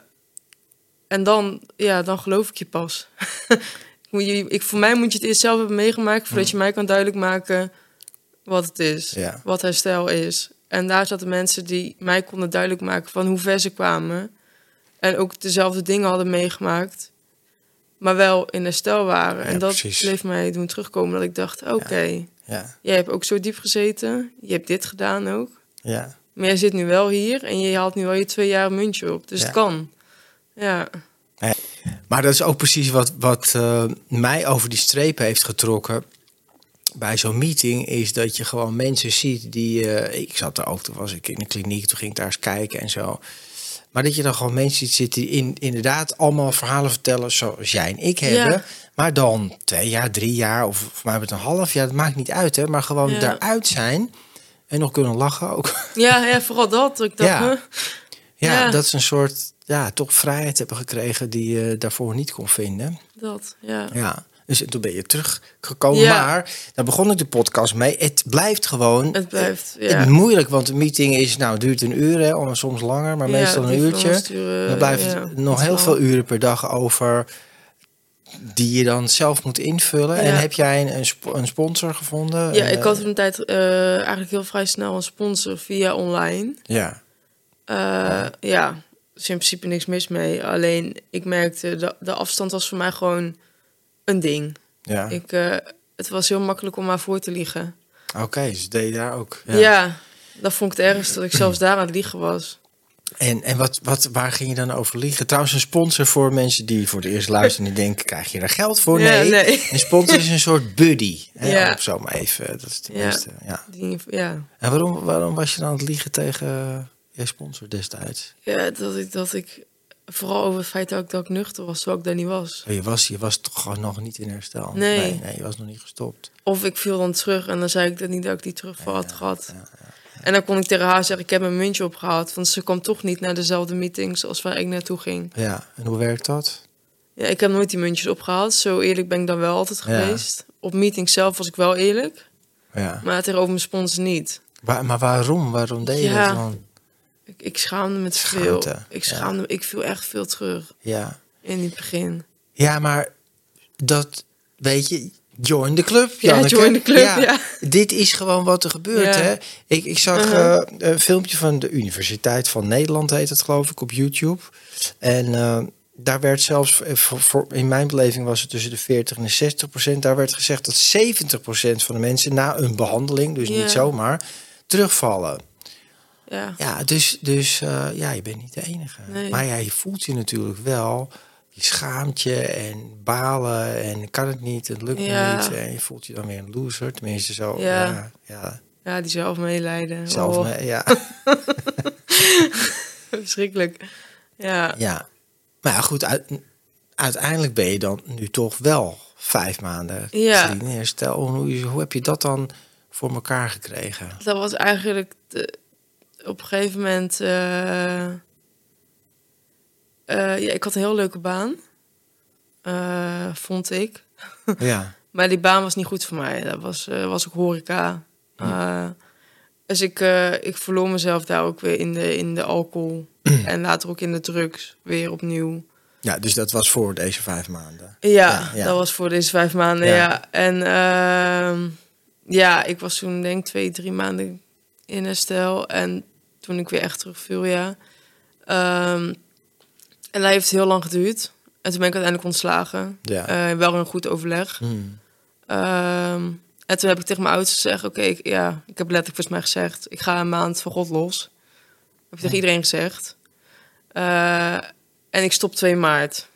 en dan, ja, dan geloof ik je pas. ik, ik, voor mij moet je het eerst zelf hebben meegemaakt... voordat je mij kan duidelijk maken wat het is. Ja. Wat herstel is. En daar zaten mensen die mij konden duidelijk maken... van hoe ver ze kwamen. En ook dezelfde dingen hadden meegemaakt... maar wel in herstel waren. En dat precies. bleef mij doen terugkomen. Dat ik dacht, oké, ja, jij hebt ook zo diep gezeten. Je hebt dit gedaan ook. ja. Maar jij zit nu wel hier en je haalt nu wel je twee jaar muntje op. Dus het kan. Ja, Maar dat is ook precies wat, wat eh, mij over die streep heeft getrokken. Bij zo'n meeting is dat je gewoon mensen ziet die. eh, ik zat er ook, toen was ik in de kliniek, toen ging ik daar eens kijken en zo. Maar dat je dan gewoon mensen ziet zitten die in, inderdaad allemaal verhalen vertellen zoals jij en ik hebben. Ja. Maar dan twee jaar, drie jaar of voor mij met een half jaar, dat maakt niet uit hè. Maar gewoon Ja. daaruit zijn en nog kunnen lachen ook. ja, ja vooral dat. Ik dacht? Ja, Ja. dat is een soort, ja, toch vrijheid hebben gekregen die je daarvoor niet kon vinden. dat, ja. Ja, dus toen ben je teruggekomen. Ja. Maar daar begon ik de podcast mee. Het blijft gewoon Het blijft, eh, ja. moeilijk, want een meeting is, nou, duurt een uur, hè, of soms langer, maar Ja, meestal een uurtje. sturen, Dan blijft nog dat heel wel. veel uren per dag over die je dan zelf moet invullen. En heb jij een, een, sp- een sponsor gevonden? Ja, ik eh, had een tijd eh, eigenlijk heel vrij snel een sponsor via online. Ja, Eh, ja, er is in principe niks mis mee. Alleen ik merkte, de, de afstand was voor mij gewoon een ding. ja. Ik, eh, het was heel makkelijk om maar voor te liegen. Oké, dus deed daar ook. Ja. dat vond ik het ergste, dat ik zelfs daar aan het liegen was. En, en wat, wat, waar ging je dan over liegen? Trouwens, een sponsor voor mensen die voor het eerst luisteren en die denken, krijg je daar geld voor? Ja, Nee, nee. een sponsor is een soort buddy. Hè, Ja. Op zo maar even, dat is het Ja. beste. Ja. Die, ja. En waarom, waarom was je dan aan het liegen tegen eh, je sponsor destijds? Ja, dat ik, dat ik vooral over het feit dat ik, dat ik nuchter was, terwijl ik daar niet was. Oh, Je was, je was toch gewoon nog niet in herstel? Nee. nee. nee, je was nog niet gestopt. Of ik viel dan terug en dan zei ik dat niet dat ik die terugval had gehad. En dan kon ik tegen haar zeggen, ik heb mijn muntje opgehaald. Want ze kwam toch niet naar dezelfde meetings als waar ik naartoe ging. Ja, en hoe werkt dat? Ja, ik heb nooit die muntjes opgehaald. Zo eerlijk ben ik dan wel altijd Ja. geweest. Op meetings zelf was ik wel eerlijk. Ja. Maar tegenover mijn sponsor niet. Waar, maar waarom? Waarom deed je Ja. dat dan? Ik, ik schaamde me te veel. Ik ja. schaamde me, ik viel echt veel terug Ja. in het begin. Ja, maar dat, weet je, join the club, Ja, join the club, ja. Dit is gewoon wat er gebeurt, Ja. hè. Ik, ik zag Uh-huh. eh, een filmpje van de Universiteit van Nederland, heet het geloof ik, op YouTube. En eh, daar werd zelfs, eh, voor, in mijn beleving was het tussen de 40 en de 60 procent. Daar werd gezegd dat 70 procent van de mensen na een behandeling, dus Ja. niet zomaar, terugvallen. Ja. Ja, dus, dus eh, ja, je bent niet de enige. Nee. Maar ja, je voelt je natuurlijk wel. Je schaamt je en balen en kan het niet, het lukt Ja. niet. En je voelt je dan weer een loser, tenminste zo. Ja. Ja, ja, Ja, die zelf meelijden. zelf Oh, ja, Verschrikkelijk. Ja. ja. Maar ja, goed, uit- uiteindelijk ben je dan nu toch wel vijf maanden Ja. in herstel. Hoe, hoe heb je dat dan voor elkaar gekregen? Dat was eigenlijk de- op een gegeven moment. eh, eh, ja, ik had een heel leuke baan, eh, vond ik. Ja, Maar die baan was niet goed voor mij. Dat was, was ook horeca. Dus ik, ik verloor mezelf daar ook weer in de, in de alcohol. en later ook in de drugs weer opnieuw. ja, dus dat was voor deze vijf maanden. Ja, Ja, ja. dat was voor deze vijf maanden, Ja. ja. En ehm, ja, ik was toen denk ik twee, drie maanden in herstel. En toen ik weer echt terugviel, ja. Ehm, en dat heeft heel lang geduurd. En toen ben ik uiteindelijk ontslagen. Ja. Eh, wel een goed overleg. Hmm. Ehm, en toen heb ik tegen mijn ouders gezegd... oké, ik- ja, ik heb letterlijk volgens mij gezegd... ik ga een maand van God los. heb ik tegen iedereen gezegd. Eh, en ik stop 2 maart.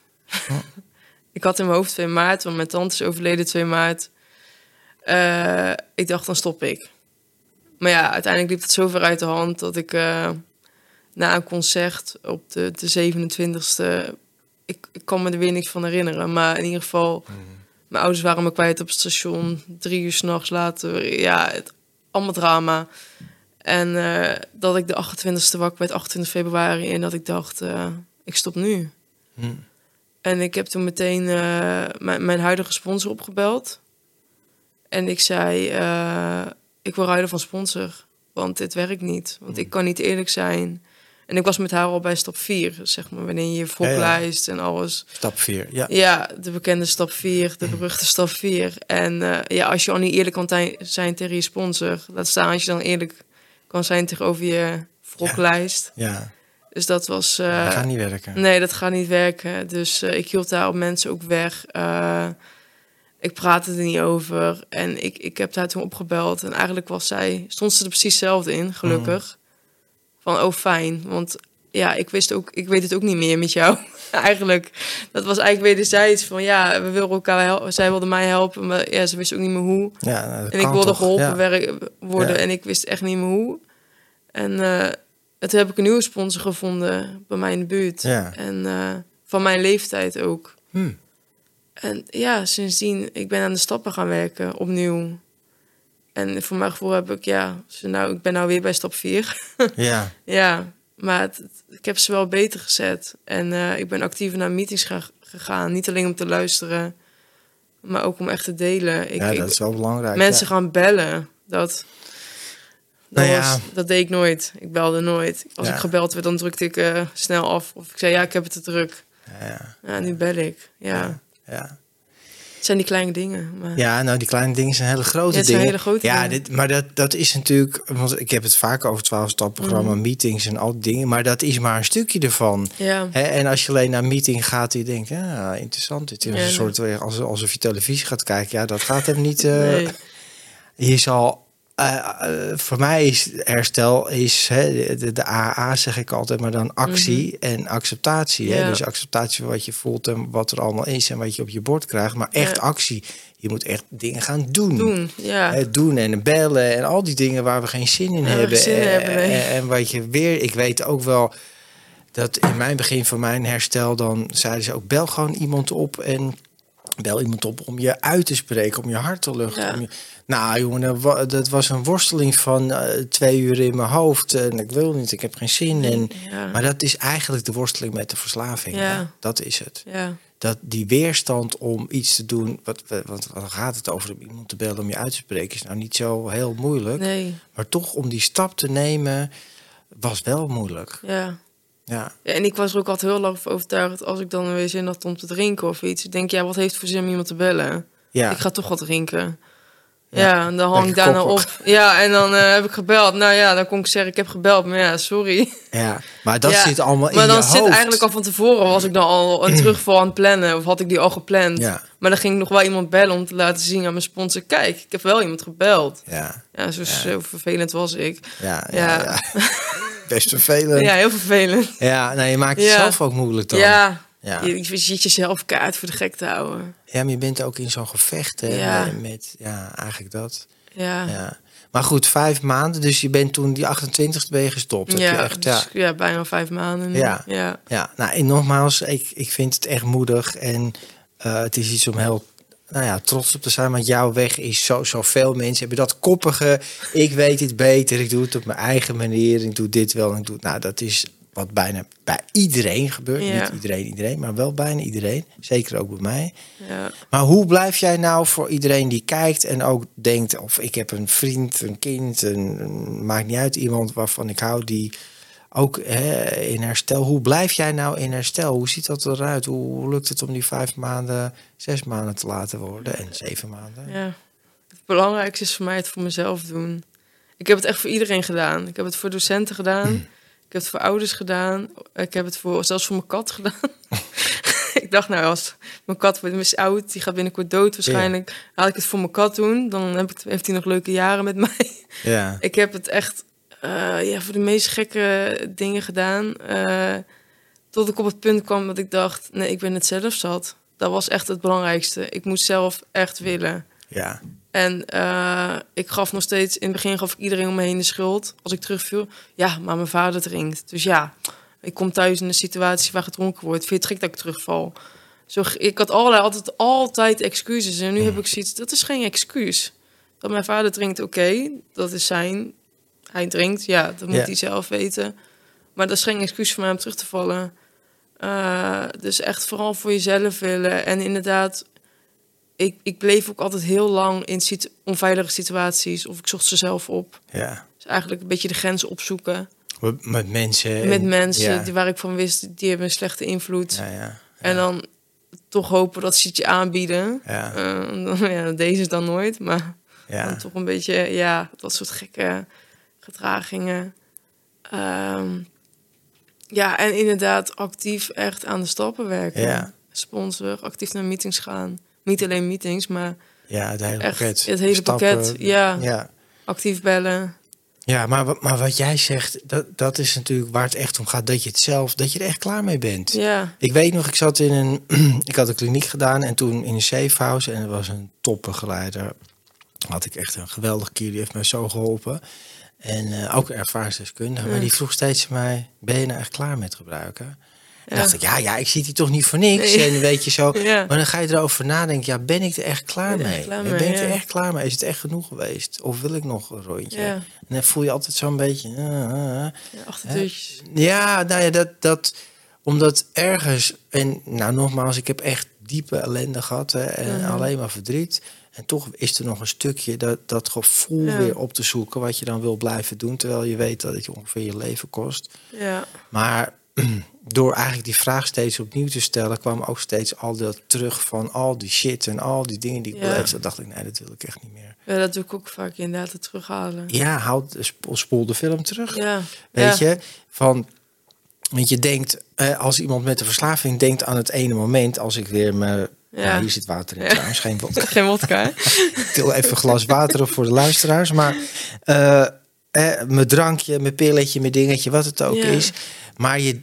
ik had in mijn hoofd 2 maart, want mijn tante is overleden 2 maart. Eh, ik dacht, dan stop ik. Maar ja, uiteindelijk liep het zo ver uit de hand dat ik eh, na een concert op de, de 27e... Ik, ik kan me er weer niks van herinneren. Maar in ieder geval, mijn ouders waren me kwijt op het station. Drie uur s'nachts later. Ja, het, allemaal drama. En eh, dat ik de 28e wakker werd, 28 februari. En dat ik dacht, eh, ik stop nu. Hm. En ik heb toen meteen mijn, mijn huidige sponsor opgebeld. En ik zei, ik wil ruilen van sponsor. Want dit werkt niet. Want ik kan niet eerlijk zijn. En ik was met haar al bij stap 4, zeg maar. Wanneer je je en alles. Stap 4, ja. Ja, de bekende stap 4, de beruchte stap 4. En eh, ja, als je al niet eerlijk kan zijn tegen je sponsor, laat staan als je dan eerlijk kan zijn tegenover je volklijst. Ja, Dus dat was. eh, dat gaat niet werken. Nee, dat gaat niet werken. Dus eh, ik hield daar op mensen ook weg. Ik praatte er niet over. En ik, ik heb haar toen opgebeld. En eigenlijk was zij, stond ze er precies hetzelfde in, gelukkig. Van, oh fijn. Want ja, ik wist ook, ik weet het ook niet meer met jou. eigenlijk, dat was eigenlijk wederzijds van, ja, we wilden elkaar helpen. Zij wilde mij helpen, maar ja, ze wist ook niet meer hoe. Ja, nou, En ik wilde toch? geholpen Ja. worden Ja. en ik wist echt niet meer hoe. En eh, toen heb ik een nieuwe sponsor gevonden bij mij in de buurt. En eh, van mijn leeftijd ook. Hm. En ja, sindsdien, ik ben aan de stappen gaan werken, opnieuw. En voor mijn gevoel heb ik, ja, ze nou, ik ben nou weer bij stap 4. Ja, ja, maar het- het- ik heb ze wel beter gezet. En eh, ik ben actiever naar meetings ga- gegaan. Niet alleen om te luisteren, maar ook om echt te delen. Ik, ja dat is wel belangrijk. mensen ja. gaan bellen. Dat, dat, Nou ja. was, dat deed ik nooit. Ik belde nooit. Als Ja. ik gebeld werd, dan drukte ik eh, snel af. Of ik zei, ja, ik heb het te druk. Ja, Ja, nu bel ik. Ja. Ja. Het zijn die kleine dingen. Maar... Ja, nou, die kleine dingen zijn hele grote Ja, het zijn dingen. hele grote ja, dingen. dit, maar dat, dat is natuurlijk... Want ik heb het vaak over 12-stapprogramma, Mm. meetings en al die dingen. Maar dat is maar een stukje ervan. Ja. En als je alleen naar een meeting gaat, die denkt, ja, interessant. Dit is Ja, een soort, als, alsof je televisie gaat kijken. Ja, dat gaat hem niet. eh, Nee. Je zal, eh, eh, voor mij is herstel, is hè, de, de AA zeg ik altijd, maar dan actie en acceptatie. Hè? Mhm. Dus acceptatie van wat je voelt en wat er allemaal is en wat je op je bord krijgt. Maar echt Ja. actie. Je moet echt dingen gaan doen. Doen, ja. Hè, doen en bellen en al die dingen waar we geen zin in hebben. geen zin in en, hebben, nee. en, en wat je weer, ik weet ook wel dat in mijn begin van mijn herstel, dan zeiden ze ook: bel gewoon iemand op en bel iemand op om je uit te spreken, om je hart te luchten. Ja. om je- nou, jongen, dat wa- dat was een worsteling van eh, twee uur in mijn hoofd en ik wil niet, ik heb geen zin. En, Ja. Maar dat is eigenlijk de worsteling met de verslaving. Ja. hè. Dat is het ja. dat die weerstand om iets te doen, wat, wat dan gaat het over om iemand te bellen om je uit te spreken, is nou niet zo heel moeilijk. Nee, Maar toch om die stap te nemen, was wel moeilijk. ja. Ja. En ik was er ook altijd heel lang van overtuigd... als ik dan weer zin had om te drinken of iets... ik denk, ja, wat heeft voor zin om iemand te bellen? ja. Ik ga toch wat drinken. Ja, Ja, en dan hang ik daarna op. Ja, en dan eh, heb ik gebeld. Nou ja, dan kon ik zeggen, ik heb gebeld. Maar ja, sorry. ja. Maar dat Ja, zit allemaal in Maar dan je zit hoofd. eigenlijk al van tevoren... was ik dan al een terugval aan het plannen. Of had ik die al gepland. Ja, Maar dan ging ik nog wel iemand bellen om te laten zien aan mijn sponsor... kijk, ik heb wel iemand gebeld. ja, Ja, zo, zo vervelend was ik. ja, ja. Ja. ja. Best vervelend. Ja, Ja, heel vervelend. nou, je maakt het Ja. zelf ook moeilijk dan. Ja, Ja. Je, je zit jezelf kaart voor de gek te houden. Ja, maar je bent ook in zo'n gevecht, hè, Ja. met, ja, eigenlijk dat. Ja, ja, Ja. Maar goed, vijf maanden, dus je bent toen die 28e ben je gestopt. Heb je echt, ja. dus, ja, bijna vijf maanden. nu. Ja. ja. Ja, nou en nogmaals, ik, ik vind het echt moedig en eh, het is iets om heel nou ja, trots op te zijn, want jouw weg is zo, zoveel mensen hebben dat koppige, ik weet het beter, ik doe het op mijn eigen manier, ik doe dit wel en ik doe. Nou, dat is wat bijna bij iedereen gebeurt. Ja. Niet iedereen, iedereen, maar wel bijna iedereen. Zeker ook bij mij. ja. Maar hoe blijf jij nou voor iedereen die kijkt en ook denkt, of ik heb een vriend, een kind, een, maakt niet uit, iemand waarvan ik hou die ook hè, in herstel. Hoe blijf jij nou in herstel? Hoe ziet dat eruit? Hoe, hoe lukt het om die vijf maanden, zes maanden te laten worden en zeven maanden? Ja. Het belangrijkste is voor mij het voor mezelf doen. Ik heb het echt voor iedereen gedaan. Ik heb het voor docenten gedaan. Ik heb het voor ouders gedaan. Ik heb het voor, zelfs voor mijn kat gedaan. ik dacht, nou, als mijn kat wordt is oud, die gaat binnenkort dood waarschijnlijk. Laat ik het voor mijn kat doen. Dan heb ik, heeft hij nog leuke jaren met mij. Ja, Ik heb het echt eh, ja, voor de meest gekke dingen gedaan. eh, tot ik op het punt kwam dat ik dacht, nee, ik ben het zelf zat. Dat was echt het belangrijkste. Ik moest zelf echt willen. ja, En eh, ik gaf nog steeds, in het begin gaf ik iedereen om me heen de schuld. Als ik terugviel, ja, maar mijn vader drinkt. Dus ja, ik kom thuis in een situatie waar gedronken wordt. Vind je het gek dat ik terugval? Zo, ik had allerlei, altijd, altijd excuses. En nu heb ik zoiets, dat is geen excuus. Dat mijn vader drinkt, oké, dat is zijn. Hij drinkt, ja, dat moet hij zelf weten. Maar dat is geen excuus voor mij om terug te vallen. Eh, dus echt vooral voor jezelf willen. En inderdaad, ik, ik bleef ook altijd heel lang in situ- onveilige situaties. Of ik zocht ze zelf op. Ja. Dus eigenlijk een beetje de grenzen opzoeken. Met, mensen. Met en- mensen Ja. die, waar ik van wist, die hebben een slechte invloed. Ja, ja. En dan toch hopen dat ze het je aanbieden. Ja. Eh, dan- ja, deze dan nooit, maar Ja. dan toch een beetje, ja, dat soort gekke gedragingen. Ehm, ja, en inderdaad actief echt aan de stappen werken. Ja. Sponsor, actief naar meetings gaan. Niet alleen meetings, maar ja, het hele echt pakket. het hele Stappen. pakket. Ja, Ja. actief bellen. Ja, maar, maar wat jij zegt, dat, dat is natuurlijk waar het echt om gaat. Dat je het zelf, dat je er echt klaar mee bent. Ja, Ik weet nog, ik zat in een, ik had een kliniek gedaan en toen in een safe house en er was een topbegeleider. Had ik echt een geweldig keer, die heeft mij zo geholpen. En eh, ook ervaringsdeskundige. Maar die vroeg steeds mij, ben je nou echt klaar met gebruiken? En dacht ik, ja, ja, ik zie die toch niet voor niks. Nee. En weet je zo. Maar dan ga je erover nadenken, ja, ben ik er echt klaar Ben mee? klaar ben mee, ik er echt klaar mee? Is het echt genoeg geweest? Of wil ik nog een rondje? En dan voel je altijd zo'n beetje... ah, ah. ja nou dat, dat, omdat ergens, en nou nogmaals, ik heb echt diepe ellende gehad hè, en alleen maar verdriet. En toch is er nog een stukje dat, dat gevoel Ja. weer op te zoeken wat je dan wil blijven doen, terwijl je weet dat het je ongeveer je leven kost. Ja, Maar door eigenlijk die vraag steeds opnieuw te stellen, kwam ook steeds al dat terug van al die shit en al die dingen die ik Ja. beleefd dacht ik, nee, dat wil ik echt niet meer. ja, dat doe ik ook vaak inderdaad, het terughalen. Ja, houd, sp- spoel de film terug. Ja, Weet ja. je, van. Want je denkt, eh, als iemand met een verslaving denkt aan het ene moment, als ik weer me. Ja. Hier zit water in Ja. geen vodka. Geen wodka? Ik til even een glas water op voor de luisteraars. Maar eh, eh, mijn drankje, mijn pilletje, mijn dingetje, wat het ook Ja. is. Maar je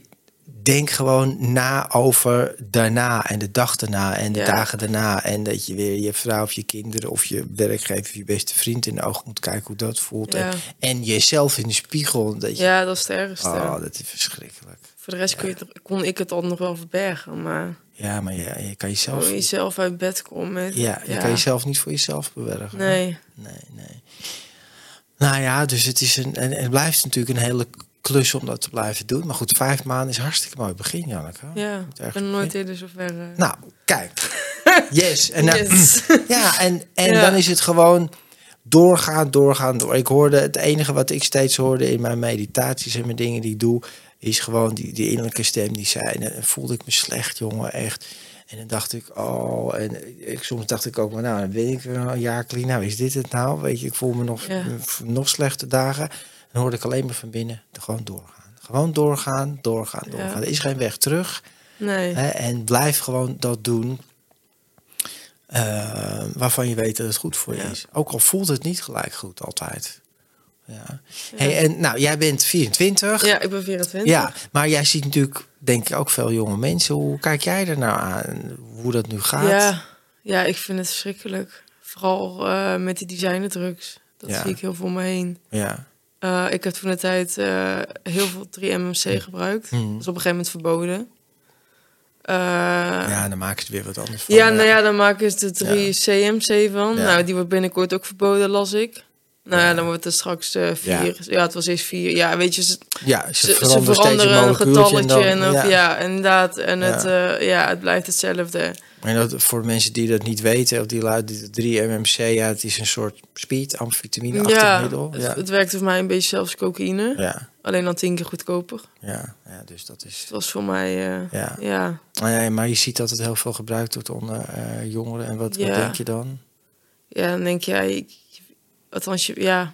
denkt gewoon na over daarna en de dag daarna en de Ja. dagen daarna. En dat je weer je vrouw of je kinderen of je werkgever of je beste vriend in de ogen moet kijken hoe dat voelt. Ja. En, en jezelf in de spiegel. Dat je, Ja, dat is het ergste. Oh, dat is verschrikkelijk. Voor de rest je, het- kon ik het altijd nog wel verbergen, maar Ja, maar je, je kan jezelf. gewoon jezelf uit bed komen. Ja, je kan jezelf niet voor jezelf bewerken. Nee, Nee, nee. Nou ja, dus het is een. En het blijft natuurlijk een hele klus om dat te blijven doen. Maar goed, vijf maanden is hartstikke mooi begin, Janneke. ja, ik ben nooit eerder zover. eh. Nou, kijk. Yes. En Yes. ja, en, en Ja. dan is het gewoon doorgaan, doorgaan, door. Ik hoorde het enige wat ik steeds hoorde in mijn meditaties en mijn dingen die ik doe, is gewoon die, die innerlijke stem die zei. En dan voelde ik me slecht, jongen, echt. En dan dacht ik, oh, en ik, soms dacht ik ook, maar nou, dan ben ik weer een jaar clean. Nou, is dit het nou? Weet je, ik voel me nog, Ja. nog slechte dagen. Dan hoorde ik alleen maar van binnen, gewoon doorgaan. Gewoon doorgaan, doorgaan, Ja. doorgaan. Er is geen weg terug. Nee, Hè, en blijf gewoon dat doen eh, waarvan je weet dat het goed voor je Ja. is. Ook al voelt het niet gelijk goed altijd. Ja. Hey, en nou, jij bent 24. ja, ik ben 24. Ja, maar jij ziet natuurlijk, denk ik, ook veel jonge mensen. Hoe kijk jij er nou aan? Hoe dat nu gaat? ja, ja, ik vind het verschrikkelijk. Vooral eh, met die designerdrugs. Dat Ja. zie ik heel veel om me heen. Ja. Eh, ik heb toen de tijd eh, heel veel 3-MMC gebruikt. Mhm. Dat is op een gegeven moment verboden. Eh, ja, dan maak je het weer wat anders van. Ja, nou ja, dan maken ze de 3 CMC van. Ja. Nou, die wordt binnenkort ook verboden, las ik. Nou ja, dan wordt het straks eh, vier. Ja. Ja. het was eerst vier. Ja, weet je, ze, Ja, ze, veranderen een getalletje. En, dan- ja. inderdaad. En. Het, eh, ja, het blijft hetzelfde. En dat, voor mensen die dat niet weten, of die luiden 3-MMC, ja, het is een soort speed, amfetamine-achtig Ja, middel. Ja. het werkte voor mij een beetje zelfs cocaïne. Ja, Alleen dan tien keer goedkoper. ja, ja, dus dat is... Het was voor mij, eh, Ja. ja. Ja, maar je ziet dat het heel veel gebruikt wordt onder eh, jongeren. En wat, wat denk je dan? Ja, dan denk ik, althans, je, ja,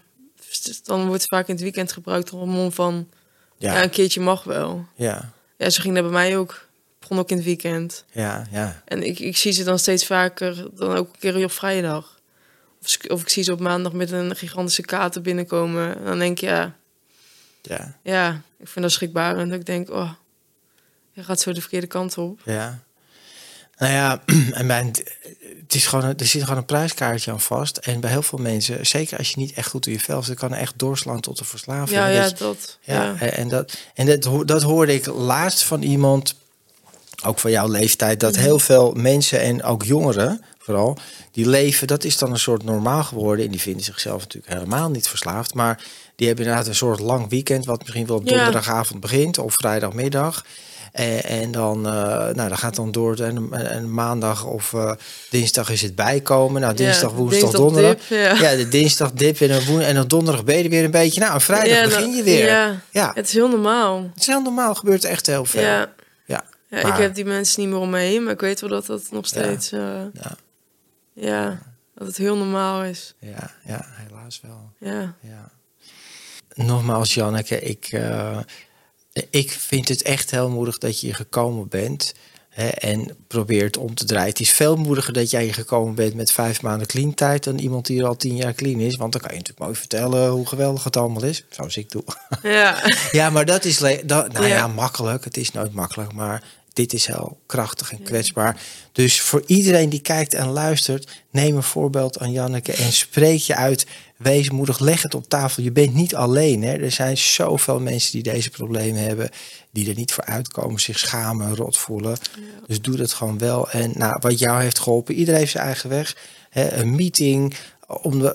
dan wordt het vaak in het weekend gebruikt om mond van, ja. Ja, een keertje mag wel. ja, Ja, zo ging dat bij mij ook. Begon ook in het weekend. ja, ja. En ik, ik zie ze dan steeds vaker, dan ook een keer op vrijdag. Of, ze- of ik zie ze op maandag met een gigantische kater binnenkomen. En dan denk ik, ja, ja, ja, ik vind dat schrikbarend. Dat ik denk, oh, je gaat zo de verkeerde kant op. ja. Nou ja, en bij een- het is gewoon, er zit gewoon een prijskaartje aan vast. En bij heel veel mensen, zeker als je niet echt goed in je vel zit, kan echt doorslaan tot een verslaving. Ja, ja, Dus- dat. ja, Ja. en, dat, en dat, dat hoorde ik laatst van iemand, ook van jouw leeftijd, dat heel veel mensen en ook jongeren vooral, die leven, dat is dan een soort normaal geworden. En die vinden zichzelf natuurlijk helemaal niet verslaafd. Maar die hebben inderdaad een soort lang weekend, wat misschien wel op donderdagavond begint of vrijdagmiddag. En, en dan, eh, nou, dat gaat dan door en, en maandag of eh, dinsdag is het bijkomen. Nou, dinsdag, Ja, woensdag, dinsdag donderdag. dip, ja. ja, de dinsdag dip en dan, en dan donderdag ben je er weer een beetje. Nou, en vrijdag Ja, begin je weer. Ja, het is heel normaal. Het is heel normaal, gebeurt echt heel veel. Ja. Ja. Ik heb die mensen niet meer om me heen, maar ik weet wel dat dat nog steeds, ja, Ja, ja dat het heel normaal is. ja, ja, helaas wel. Ja, Ja. Nogmaals, Janneke, ik, eh, ik vind het echt heel moedig dat je hier gekomen bent. Hè, en probeert om te draaien. Het is veel moediger dat jij hier gekomen bent met vijf maanden clean tijd dan iemand die er al tien jaar clean is. Want dan kan je natuurlijk mooi vertellen hoe geweldig het allemaal is. Zoals ik doe. ja, Ja, maar dat is dat, nou ja. Ja. makkelijk. Het is nooit makkelijk, maar dit is heel krachtig en kwetsbaar. Dus voor iedereen die kijkt en luistert, neem een voorbeeld aan Janneke en spreek je uit. Wees moedig, leg het op tafel. Je bent niet alleen. Hè. Er zijn zoveel mensen die deze problemen hebben, die er niet voor uitkomen, zich schamen, rot voelen. Dus doe dat gewoon wel. En nou, wat jou heeft geholpen, iedereen heeft zijn eigen weg. Hè, een meeting,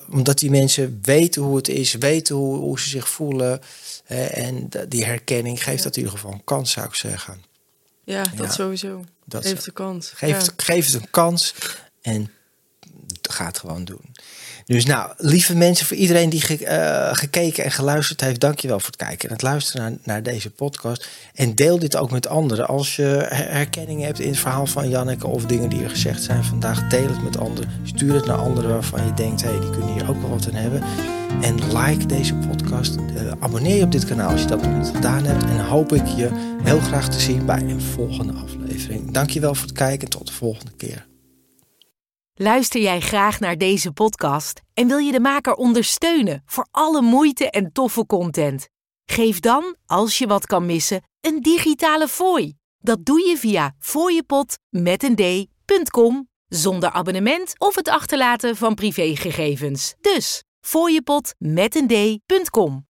omdat die mensen weten hoe het is, weten hoe, hoe ze zich voelen. Hè, en die herkenning geeft dat in ieder geval een kans, zou ik zeggen. Ja, dat Ja. sowieso. Dat Heeft de kans. Geef, ja. het, geef het een kans en ga het gewoon doen. Dus nou, lieve mensen, voor iedereen die ge- eh, gekeken en geluisterd heeft, dankjewel voor het kijken en het luisteren naar, naar deze podcast. En deel dit ook met anderen. Als je her- herkenning hebt in het verhaal van Janneke of dingen die er gezegd zijn vandaag, deel het met anderen. Stuur het naar anderen waarvan je denkt, hé, hey, die kunnen hier ook wel wat aan hebben. En like deze podcast. Eh, abonneer je op dit kanaal als je dat nog niet gedaan hebt. En hoop ik je heel graag te zien bij een volgende aflevering. Dankjewel voor het kijken. Tot de volgende keer. Luister jij graag naar deze podcast en wil je de maker ondersteunen voor alle moeite en toffe content? Geef dan, als je wat kan missen, een digitale fooi. Dat doe je via d.com zonder abonnement of het achterlaten van privégegevens. Dus fooiepot met een d.com.